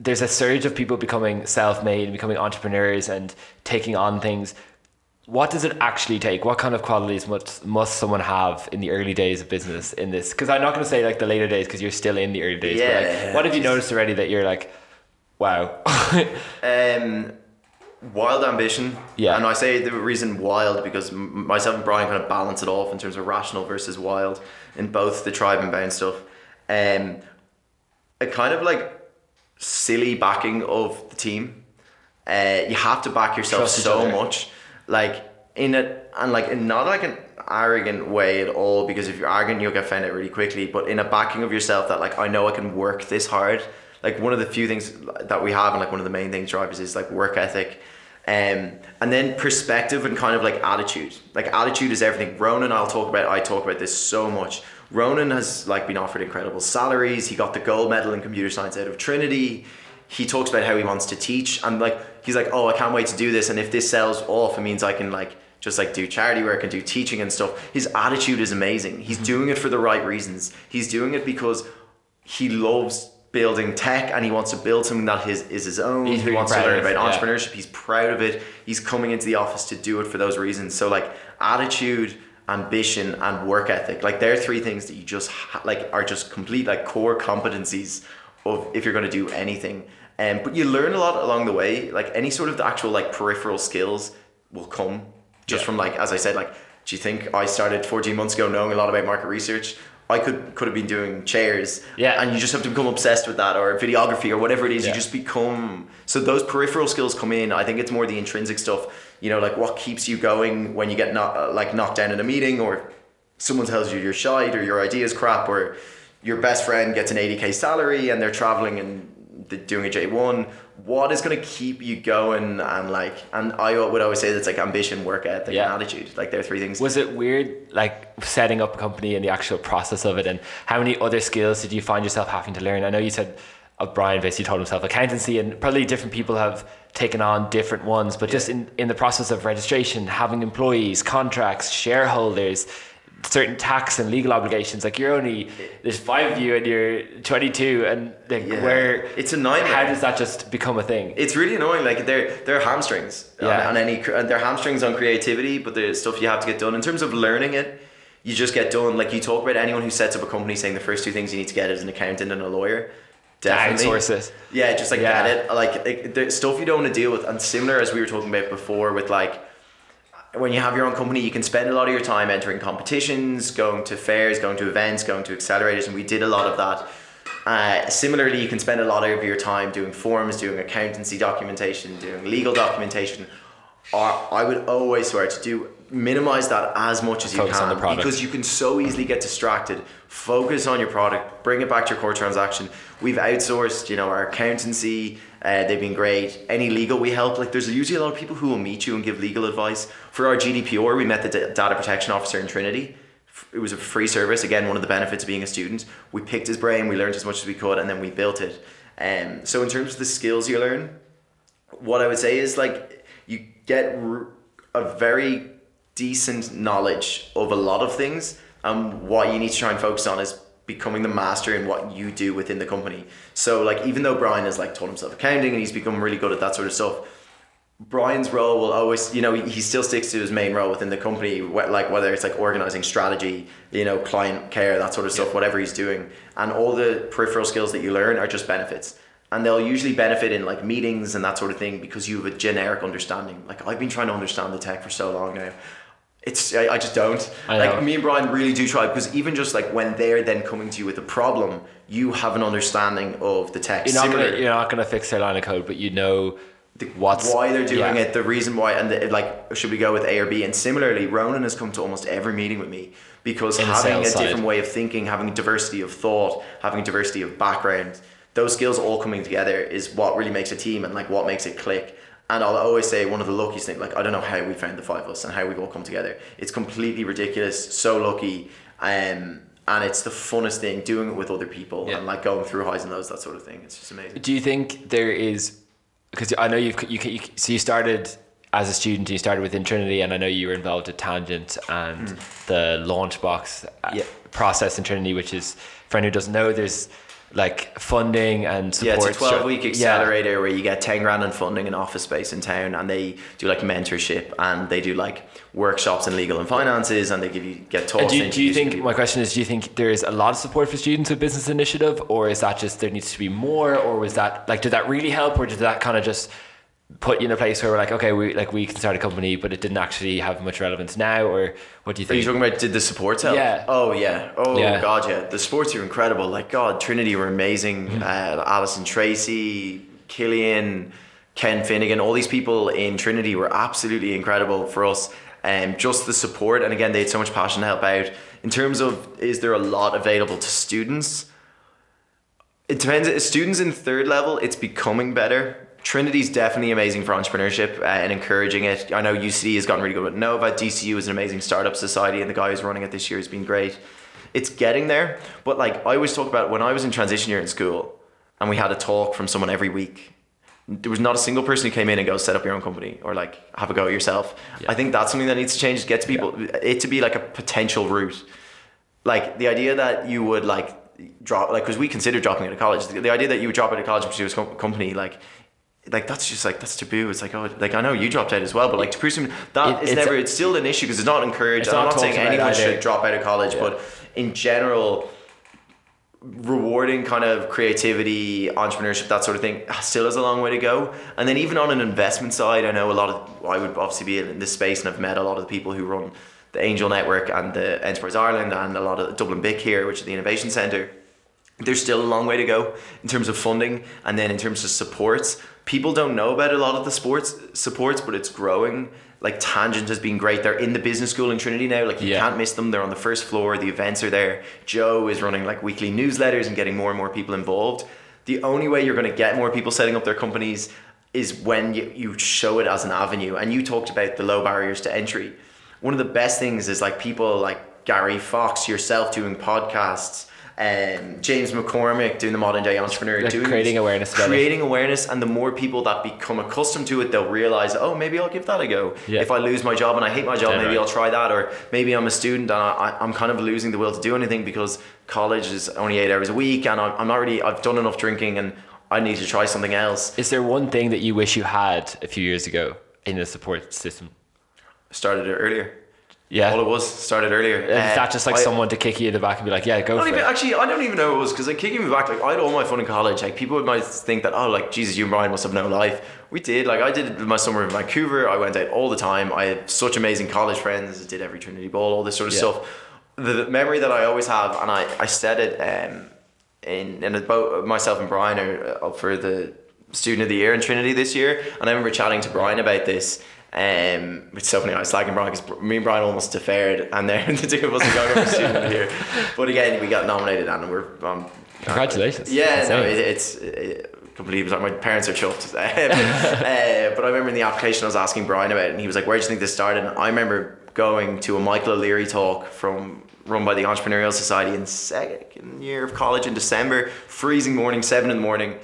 there's a surge of people becoming self-made becoming entrepreneurs and taking on things. What does it actually take? What kind of qualities must must someone have in the early days of business in this? Because I'm not going to say like the later days because you're still in the early days. but like, Yeah, what have you noticed already that you're like, wow? Um, wild ambition. Yeah. And I say the reason wild because myself and Brian kind of balance it off in terms of rational versus wild in both the tribe and bound stuff. Um, a kind of like silly backing of the team. Uh, you have to back yourself Trust so much, like in it, and like in not like an arrogant way at all. Because if you're arrogant, you'll get found out really quickly. But in a backing of yourself, that like I know I can work this hard. Like one of the few things that we have, and like one of the main things drivers is like work ethic. Um, and then perspective and kind of like attitude. Like attitude is everything. Ronan, I'll talk about. I talk about this so much. Ronan has like been offered incredible salaries. He got the gold medal in computer science out of Trinity. He talks about how he wants to teach, and like he's like, oh, I can't wait to do this. And if this sells off, it means I can like just like do charity work and do teaching and stuff. His attitude is amazing. He's doing it for the right reasons. He's doing it because he loves building tech and he wants to build something that his is his own. He's he wants to learn about yeah. entrepreneurship. He's proud of it. He's coming into the office to do it for those reasons. So like attitude, ambition, and work ethic, like they're three things that you just ha- like are just complete like core competencies of if you're going to do anything. Um, but you learn a lot along the way. Like any sort of the actual like peripheral skills will come just Yeah. from like as I said, like do you think I started 14 months ago knowing a lot about market research? I could could have been doing chairs. Yeah. And you just have to become obsessed with that or videography or whatever it is. Yeah. You just become so those peripheral skills come in. I think it's more the intrinsic stuff. You know, like what keeps you going when you get not like knocked down in a meeting or someone tells you you're shite or your idea is crap or your best friend gets an 80k salary and they're traveling and doing a J1 what is going to keep you going and like and I would always say that's like ambition work ethic Yeah. and attitude like they're three things Was it weird, like setting up a company and the actual process of it, and how many other skills did you find yourself having to learn? I know you said of Brian basically told himself accountancy, and probably different people have taken on different ones, but just in, in the process of registration, having employees, contracts, shareholders, certain tax and legal obligations, like you're only there's five of you and you're 22, and like Yeah. where It's annoying. How does that just become a thing? it's really annoying. Like they're they're hamstrings Yeah. on, on any and they're hamstrings on creativity, but the stuff you have to get done in terms of learning it. You just get done. Like you talk about anyone who sets up a company, saying the first two things you need to get is an accountant and a lawyer. Definitely Outsource it. Yeah, just like Yeah. get it. Like, like the stuff you don't want to deal with, and similar as we were talking about before, with like when you have your own company, you can spend a lot of your time entering competitions, going to fairs, going to events, going to accelerators, and we did a lot of that. Uh, similarly, you can spend a lot of your time doing forms, doing accountancy documentation, doing legal documentation. Or I would always swear to do minimize that as much as you Focus on can because you can so easily get distracted. Focus on your product. Bring it back to your core transaction. We've outsourced, you know, our accountancy. Uh, they've been great. Any legal we help. Like, there's usually a lot of people who will meet you and give legal advice. For our GDPR, we met the da- data protection officer in Trinity. It was a free service. Again, one of the benefits of being a student. We picked his brain. We learned as much as we could, and then we built it. Um, so in terms of the skills you learn, what I would say is like you get a very decent knowledge of a lot of things, and what you need to try and focus on is becoming the master in what you do within the company. So like even though Brian has like taught himself accounting and he's become really good at that sort of stuff. Brian's role will always, you know, he still sticks to his main role within the company, like whether it's like organizing strategy, you know, client care, that sort of stuff, whatever he's doing. And all the peripheral skills that you learn are just benefits. And they'll usually benefit in like meetings and that sort of thing because you have a generic understanding. Like I've been trying to understand the tech for so long now. It's I, I just don't. I know. Like me and Brian really do try because even just like when they're then coming to you with a problem, you have an understanding of the text. You're not Similar- gonna you're not gonna fix their line of code, but you know the, What's- why they're doing yeah. it, the reason why, and the, like, should we go with A or B? And similarly, Ronan has come to almost every meeting with me because In having a side. different way of thinking, having diversity of thought, having diversity of background, those skills all coming together is what really makes a team and like what makes it click. And I'll always say one of the luckiest things, like I don't know how we found the five of us and how we've all come together. It's completely ridiculous, so lucky, um, and it's the funnest thing doing it with other people Yeah. and like going through highs and lows, that sort of thing. It's just amazing. Do you think there is because I know you've you, you so you started as a student you started within Trinity and I know you were involved at Tangent and the Launchbox uh, Yeah. process in Trinity which is for anyone who doesn't know there's like funding and Yeah, it's a 12 week Yeah. accelerator where you get 10 grand in funding and office space in town and they do like mentorship and they do like workshops in legal and finances and they give you get talks. And do, do you think my question is do you think there is a lot of support for students with business initiative or is that just there needs to be more or was that like did that really help or did that kind of just put you in a place where we're like okay we like we can start a company but it didn't actually have much relevance now or what do you think? Are you talking about did the sports help? Yeah. Oh yeah. Oh Yeah. god, yeah. The sports are incredible. Like God, Trinity were amazing. Mm-hmm. Uh, Alison Tracy, Killian, Ken Finnegan, all these people in Trinity were absolutely incredible for us. Um, just the support, and again, they had so much passion to help out. In terms of, is there a lot available to students? It depends. Students in third level, it's becoming better. Trinity's definitely amazing for entrepreneurship uh, and encouraging it. I know UCD has gotten really good with Nova. DCU is an amazing startup society, and the guy who's running it this year has been great. It's getting there, but like I always talk about when I was in transition year in school, and we had a talk from someone every week. There was not a single person who came in and go set up your own company or like have a go at yourself. I think that's something that needs to change. Get to people it to be like a potential route like the idea that you would like drop like because we consider dropping out of college the, the idea that you would drop out of college and pursue a com- company like like that's just like that's taboo it's like oh like I know you dropped out as well but like to pursue that It- is never it's still an issue because it's not encouraged It's I'm not not saying anyone should drop out of college Yeah. but in general rewarding kind of creativity, entrepreneurship, that sort of thing, still has a long way to go. And then even on an investment side, I know a lot of I would obviously be in this space, and I've met a lot of the people who run the Angel Network and the Enterprise Ireland and a lot of Dublin BIC here, which is the innovation centre. There's still a long way to go in terms of funding, and then in terms of supports. People don't know about a lot of the sports supports, but it's growing. Like Tangent has been great. They're in the business school in Trinity now. Like you Yeah. can't miss them. They're on the first floor. The events are there. Joe is running like weekly newsletters and getting more and more people involved. The only way you're going to get more people setting up their companies is when you, you show it as an avenue. And you talked about the low barriers to entry. One of the best things is like people like Gary Fox, yourself doing podcasts, um, James McCormick doing the modern day entrepreneur, Like doing creating awareness it. creating awareness, and the more people that become accustomed to it, they'll realize, oh, maybe I'll give that a go. Yeah. If I lose my job and I hate my job, Dead maybe right. I'll try that. Or maybe I'm a student and I, I'm kind of losing the will to do anything because college is only eight hours a week, and I'm, I'm not really. I've done enough drinking, and I need to try something else. Is there one thing that you wish you had a few years ago in the support system? Started it earlier. Yeah. All it was started earlier. Is Uh, that just like I- someone to kick you in the back and be like, yeah, go for even it? actually. I don't even know what it was because like kicking me back. Like I had all my fun in college. Like people might think that oh like Jesus, you and Brian must have no life. We did. Like I did my summer in Vancouver. I went out all the time. I had such amazing college friends. I did every Trinity Ball, all this sort of Yeah. stuff. The, the memory that I always have, and I I said it um, in in about myself and Brian are up for the student of the year in Trinity this year, and I remember chatting to Brian about this. Um, it's so funny. I was slagging Brian because me and Brian almost deferred, and then the two of us are going student the. But again, we got nominated, and we're um, Congratulations. yeah, no, it, it's it, I can't believe it. Like, my parents are chuffed. uh, but I remember in the application I was asking Brian about it, and he was like, "Where do you think this started?" And I remember going to a Michael O'Leary talk from run by the Entrepreneurial Society in second year of college in December, freezing morning, seven in the morning.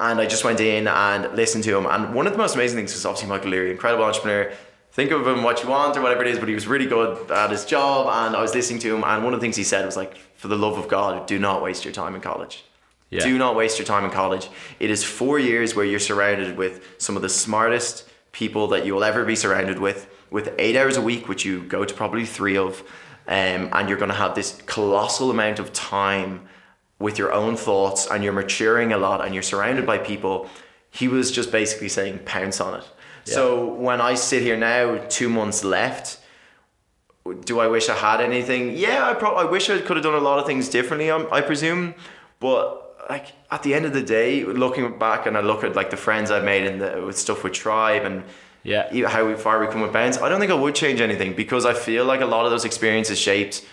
And I just went in and listened to him. And one of the most amazing things was obviously Michael Leary, incredible entrepreneur. Think of him what you want or whatever it is, but he was really good at his job. And I was listening to him. And one of the things he said was like, for the love of God, do not waste your time in college. Yeah. Do not waste your time in college. It is four years where you're surrounded with some of the smartest people that you will ever be surrounded with, with eight hours a week, which you go to probably three of. Um, and you're going to have this colossal amount of time with your own thoughts and you're maturing a lot and you're surrounded by people. He was just basically saying pounce on it. So when I sit here now, two months left, do I wish I had anything? Yeah, I pro- I wish I could have done a lot of things differently. I, I presume, but like at the end of the day, looking back and I look at like the friends I've made and the with stuff with Tribe and Yeah. how far we come with Bounce. I don't think I would change anything because I feel like a lot of those experiences shaped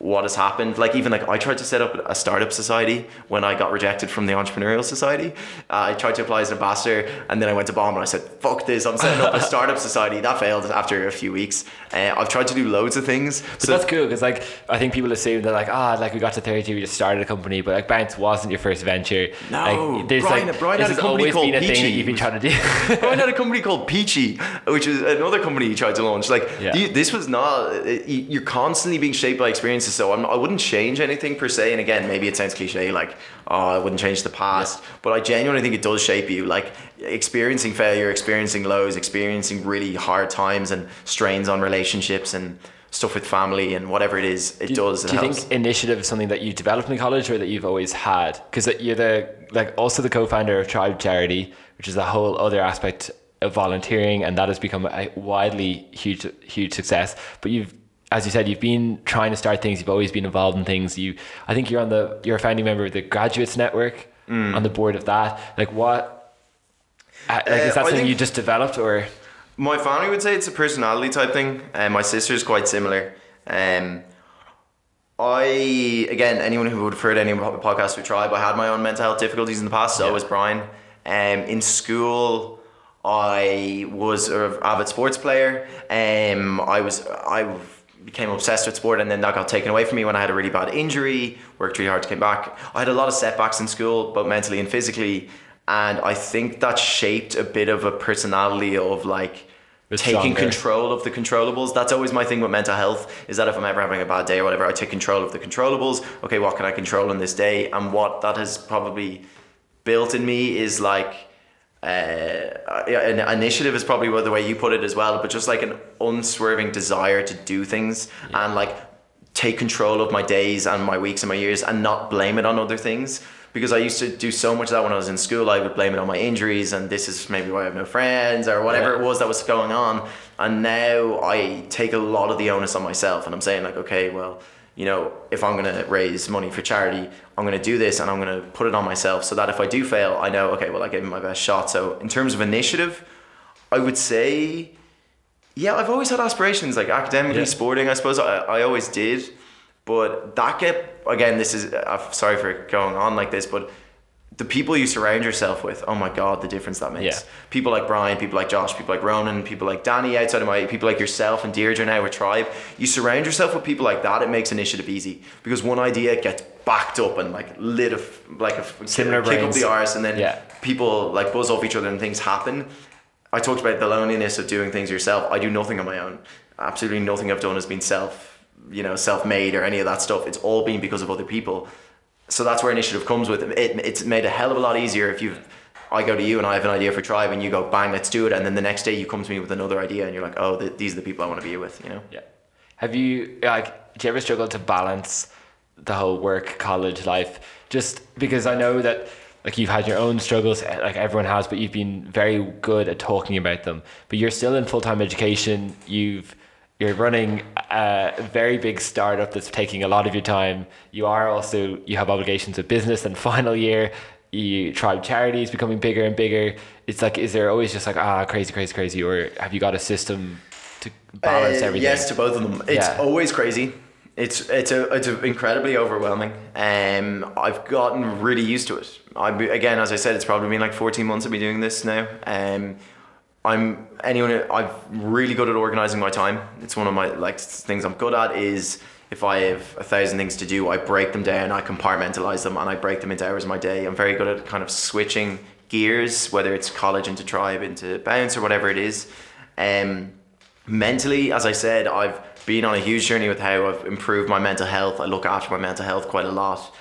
what has happened. Like even like I tried to set up a startup society when I got rejected from the entrepreneurial society. Uh, I tried to apply as an ambassador and then I went to bomb and I said, "Fuck this! I'm setting up a startup society." That failed after a few weeks. Uh, I've tried to do loads of things. But that's cool because like I think people assume that like ah like we got to thirty we just started a company but like Bounce wasn't your first venture. No, like, there's Brian- like Brian had a company called a Peachy. you've been trying to do. I had a company called Peachy, which is another company you tried to launch. Like Yeah. this was not. You're constantly being shaped by experiences. So I'm, I wouldn't change anything per se. And again, maybe it sounds cliche, like oh, I wouldn't change the past. But I genuinely think it does shape you. Like experiencing failure, experiencing lows, experiencing really hard times and strains on relationships and stuff with family and whatever it is, it does. It Do you helps. think initiative is something that you developed in college or that you've always had? Because you're the like also the co-founder of Tribe Charity, which is a whole other aspect of volunteering, and that has become a widely huge huge success. But you've as you said, you've been trying to start things. You've always been involved in things. You, I think you're on the, you're a founding member of the Graduates Network, Mm. on the board of that. Like what, uh, like Uh, is that I something you just developed or? My family would say it's a personality type thing, and my sister's quite similar. Um, I again, anyone who would have heard any po- podcast with Tribe, I had my own mental health difficulties in the past. So Yeah. was Brian. Um, in school, I was an avid sports player. Um, I was I became obsessed with sport, and then that got taken away from me when I had a really bad injury. Worked really hard to come back. I had a lot of setbacks in school, both mentally and physically, and I think that shaped a bit of a personality of like Bit taking stronger. control of the controllables. That's always my thing with mental health is that if I'm ever having a bad day or whatever, I take control of the controllables. Okay, what can I control in this day? And what that has probably built in me is like uh, an initiative is probably the way you put it as well, but just like an unswerving desire to do things and like take control of my days and my weeks and my years and not blame it on other things. Because I used to do so much of that when I was in school, I would blame it on my injuries and this is maybe why I have no friends or whatever Yeah. it was that was going on. And now I take a lot of the onus on myself and I'm saying like, okay, well, you know, if I'm gonna raise money for charity, I'm gonna do this and I'm gonna put it on myself so that if I do fail, I know, okay, well, I gave it my best shot. So in terms of initiative, I would say, yeah, I've always had aspirations, like academically, Yeah. sporting. I suppose I, I always did, but that get again. This is I'm sorry for going on like this, but the people you surround yourself with, oh my god, the difference that makes. Yeah. People like Brian, people like Josh, people like Ronan, people like Danny outside of my, people like yourself and Deirdre now with Tribe. You surround yourself with people like that, it makes initiative easy because one idea gets backed up and like lit a like a Similar kick brains. up the arse, and then Yeah. people like buzz off each other and things happen. I talked about the loneliness of doing things yourself. I do nothing on my own. Absolutely nothing I've done has been self, you know, self-made or any of that stuff. It's all been because of other people. So that's where initiative comes with it. it. It's made a hell of a lot easier if you. I go to you and I have an idea for Tribe, and you go bang, let's do it, and then the next day you come to me with another idea, and you're like, oh, th- these are the people I want to be with, you know. Yeah. Have you like? Do you ever struggle to balance the whole work college life? Just because I know that like you've had your own struggles, eh, like everyone has, but you've been very good at talking about them. But you're still in full time education. You've you're running a very big startup that's taking a lot of your time. You are also you have obligations with business and final year. You tribe charities becoming bigger and bigger. It's like is there always just like ah crazy crazy crazy or have you got a system to balance Uh, everything? Yes, to both of them. It's Yeah. always crazy. It's it's a it's a incredibly overwhelming. Um, I've gotten really used to it. I again, as I said, it's probably been like fourteen months of me doing this now. Um, I'm anyone. I'm really good at organizing my time. It's one of my like things I'm good at. Is if I have a thousand things to do, I break them down. I compartmentalize them, and I break them into hours of my day. I'm very good at kind of switching gears, whether it's college into tribe into bounce or whatever it is. Um, mentally, as I said, I've been on a huge journey with how I've improved my mental health. I look after my mental health quite a lot.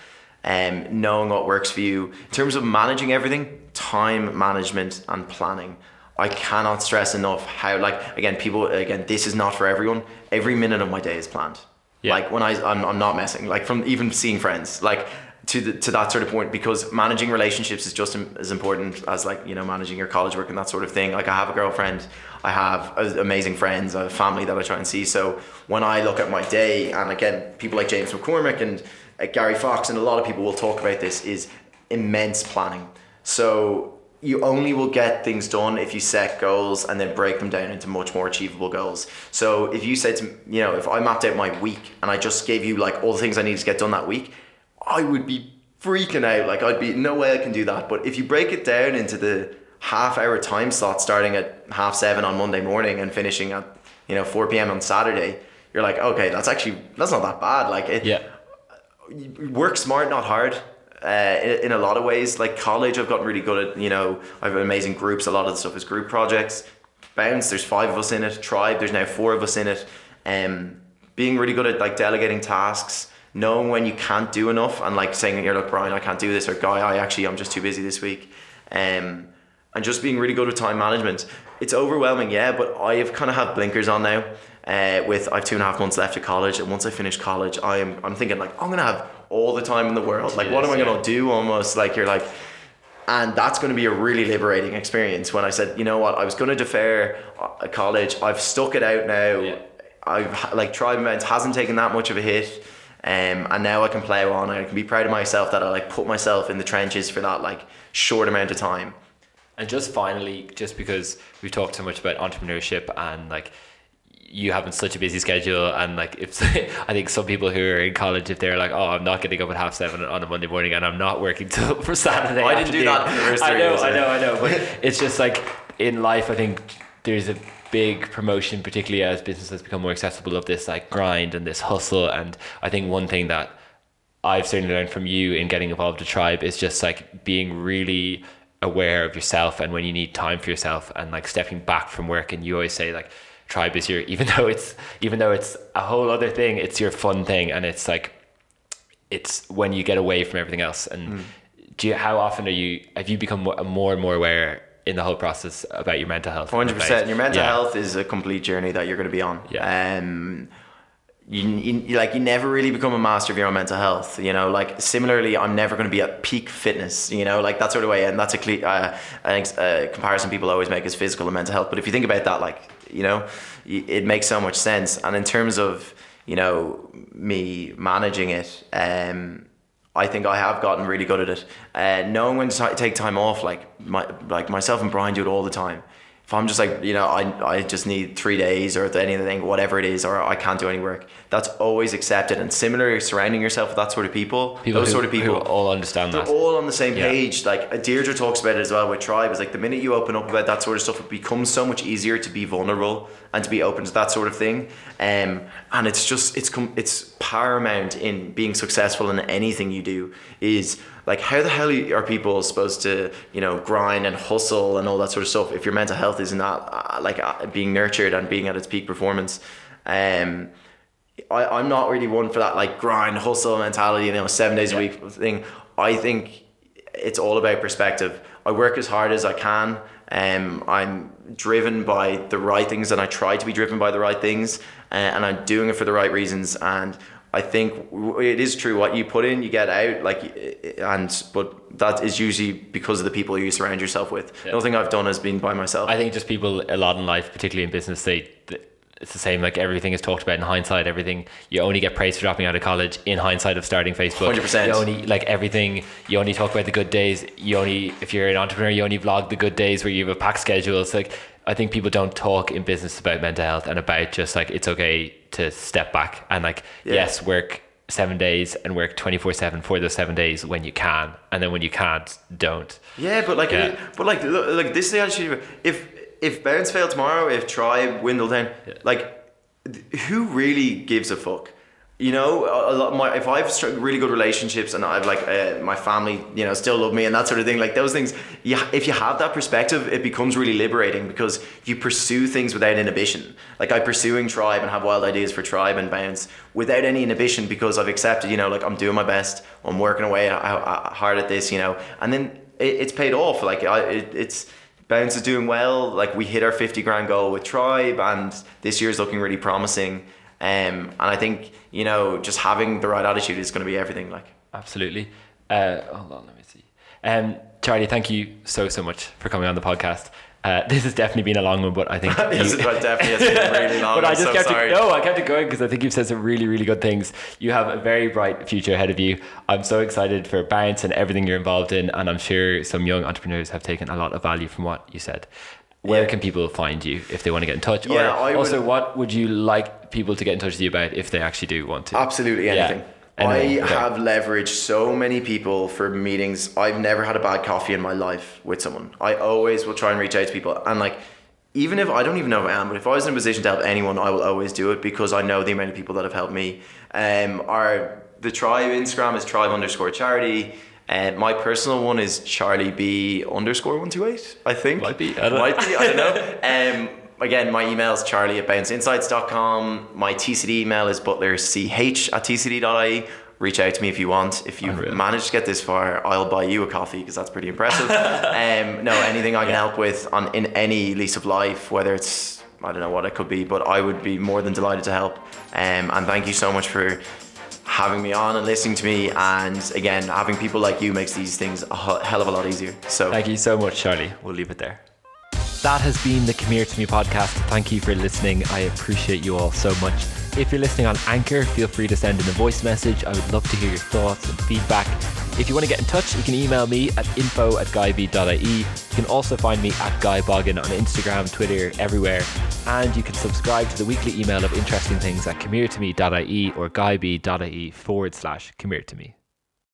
Um, knowing what works for you. In terms of managing everything, time management and planning. I cannot stress enough how like again people again this is not for everyone. Every minute of my day is planned. Yeah. Like when I I'm, I'm not messing. Like from even seeing friends. Like to the, to that sort of point because managing relationships is just as important as like you know managing your college work and that sort of thing. Like I have a girlfriend, I have amazing friends, I have family that I try and see. So when I look at my day, and again, people like James McCormick and uh, Gary Fox and a lot of people will talk about this is immense planning. So you only will get things done if you set goals and then break them down into much more achievable goals. So if you said to you know, if I mapped out my week and I just gave you like all the things I needed to get done that week, I would be freaking out. Like I'd be no way I can do that. But if you break it down into the half hour time slot starting at half seven on Monday morning and finishing at you know 4 p.m. on Saturday, you're like, okay, that's actually that's not that bad. Like it, Yeah. work smart, not hard. Uh, in, a lot of ways, like college, I've gotten really good at. You know, I have amazing groups. A lot of the stuff is group projects. Bounce, there's five of us in it. Tribe, there's now four of us in it. Um, being really good at like delegating tasks, knowing when you can't do enough, and like saying, "Here, look, Brian, I can't do this," or "Guy, I actually I'm just too busy this week," um, and just being really good with time management. It's overwhelming, yeah, but I have kind of have blinkers on now. Uh, with I have two and a half months left of college, and once I finish college, I am I'm thinking like I'm gonna have all the time in the world. Like, what am I gonna do? Almost like you're like, and that's going to be a really liberating experience. When I said, you know what, I was going to defer uh, college, I've stuck it out now. Yeah. I've like tribe events hasn't taken that much of a hit. Um, and now I can plow on. I can be proud of myself that I like put myself in the trenches for that like short amount of time. And just finally, just because we've talked so much about entrepreneurship and like you having such a busy schedule, and like if I think some people who are in college, if they're like, oh, I'm not getting up at half seven on a Monday morning and I'm not working till for Saturday. I didn't do that the first I know, I know, I know. But it's just like in life, I think there's a big promotion, particularly as business has become more accessible, of this like grind and this hustle. And I think one thing that I've certainly learned from you in getting involved with Tribe is just like being really aware of yourself and when you need time for yourself and like stepping back from work. And you always say like Tribe is your even though it's even though it's a whole other thing, it's your fun thing and it's like it's when you get away from everything else. And do you how often are you have you become more and more aware in the whole process about your mental health? Hundred percent. Your mental Yeah. health is a complete journey that you're going to be on. Yeah. Um, you, you like you never really become a master of your own mental health. You know, like similarly, I'm never going to be at peak fitness. You know, like that sort of way. And that's a uh, I think uh, comparison people always make is physical and mental health. But if you think about that, like you know, it makes so much sense. And in terms of you know me managing it, um, I think I have gotten really good at it. Uh, knowing when to take time off, like my like myself and Brian do it all the time. If I'm just like you know I I just need three days or anything whatever it is or I can't do any work, that's always accepted. And similar, surrounding yourself with that sort of people, People those who, sort of people, all understand they're that. all on the same Yeah. page. Like Deirdre talks about it as well with Tribe. Is like the minute you open up about that sort of stuff, it becomes so much easier to be vulnerable and to be open to that sort of thing. Um, and it's just it's com- it's paramount in being successful in anything you do. Is like how the hell are people supposed to you know grind and hustle and all that sort of stuff if your mental health isn't uh, like uh, being nurtured and being at its peak performance. Um, I, I'm not really one for that like grind hustle mentality, you know, seven days a week thing. I think it's all about perspective. I work as hard as I can. Um, I'm driven by the right things, and I try to be driven by the right things, uh, and I'm doing it for the right reasons. And I think it is true. What you put in, you get out. Like, and but that is usually because of the people you surround yourself with. Yeah. Nothing I've done has been by myself. I think just people a lot in life, particularly in business, they it's the same. Like everything is talked about in hindsight. Everything you only get praised for dropping out of college in hindsight of starting Facebook. 100%. You only like everything. You only talk about the good days. You only if you're an entrepreneur, you only vlog the good days where you have a packed schedule. It's like I think people don't talk in business about mental health and about just like it's okay to step back and like Yeah. yes, work seven days and work 24 7 for those seven days when you can and then when you can't don't Yeah, but like, Yeah. but like, look, like this is the attitude. If if Bounce fail tomorrow, if Tribe dwindle down, like, who really gives a fuck? You know, a, lot. My if I've really good relationships and I've like uh, my family, you know, still love me and that sort of thing. Like those things, yeah. If you have that perspective, it becomes really liberating because you pursue things without inhibition. Like I pursuing Tribe and have wild ideas for Tribe and Bounce without any inhibition because I've accepted, you know, like I'm doing my best, I'm working away hard at this, you know, and then it, it's paid off. Like I, it, it's Bounce is doing well. Like we hit our fifty grand goal with Tribe, and this year's looking really promising. Um, and I think you know just having the right attitude is going to be everything. Like Absolutely. Uh, hold on, let me see. Um, Charlie, thank you so so much for coming on the podcast. Uh, this has definitely been a long one, but I think yes, you- it definitely has been really long. One. But I just so kept sorry. it. No, I kept it going because I think you've said some really, really good things. You have a very bright future ahead of you. I'm so excited for Bounce and everything you're involved in, and I'm sure some young entrepreneurs have taken a lot of value from what you said. Where Yeah. can people find you if they want to get in touch? Yeah, or I would- also, what would you like people to get in touch with you about if they actually do want to? Absolutely Yeah. anything. Anything, I okay. have leveraged so many people for meetings. I've never had a bad coffee in my life with someone. I always will try and reach out to people. And like, even if I don't even know if I am, but if I was in a position to help anyone, I will always do it because I know the amount of people that have helped me. Um, our the tribe Instagram is tribe underscore charity. And my personal one is Charlie B underscore one two eight. I think Might be, I don't know. Might be. I don't know. Um, again, my email is charlie at bounceinsights.com. My TCD email is butlerch at tcd.ie. Reach out to me if you want. If you've Unreal. managed to get this far, I'll buy you a coffee because that's pretty impressive. um, no, anything I can help with on in any lease of life, whether it's I don't know what it could be, but I would be more than delighted to help. Um, and thank you so much for having me on and listening to me. And again, having people like you makes these things a hell of a lot easier. So Thank you so much, Charlie. We'll leave it there. That has been the Come Here To Me podcast. Thank you for listening. I appreciate you all so much. If you're listening on Anchor, feel free to send in a voice message. I would love to hear your thoughts and feedback. If you want to get in touch, you can email me at info at guyb.ie. You can also find me at Guy Boggin on Instagram, Twitter, everywhere. And you can subscribe to the weekly email of interesting things at comeheretome.ie or guyb.ie forward slash come to me.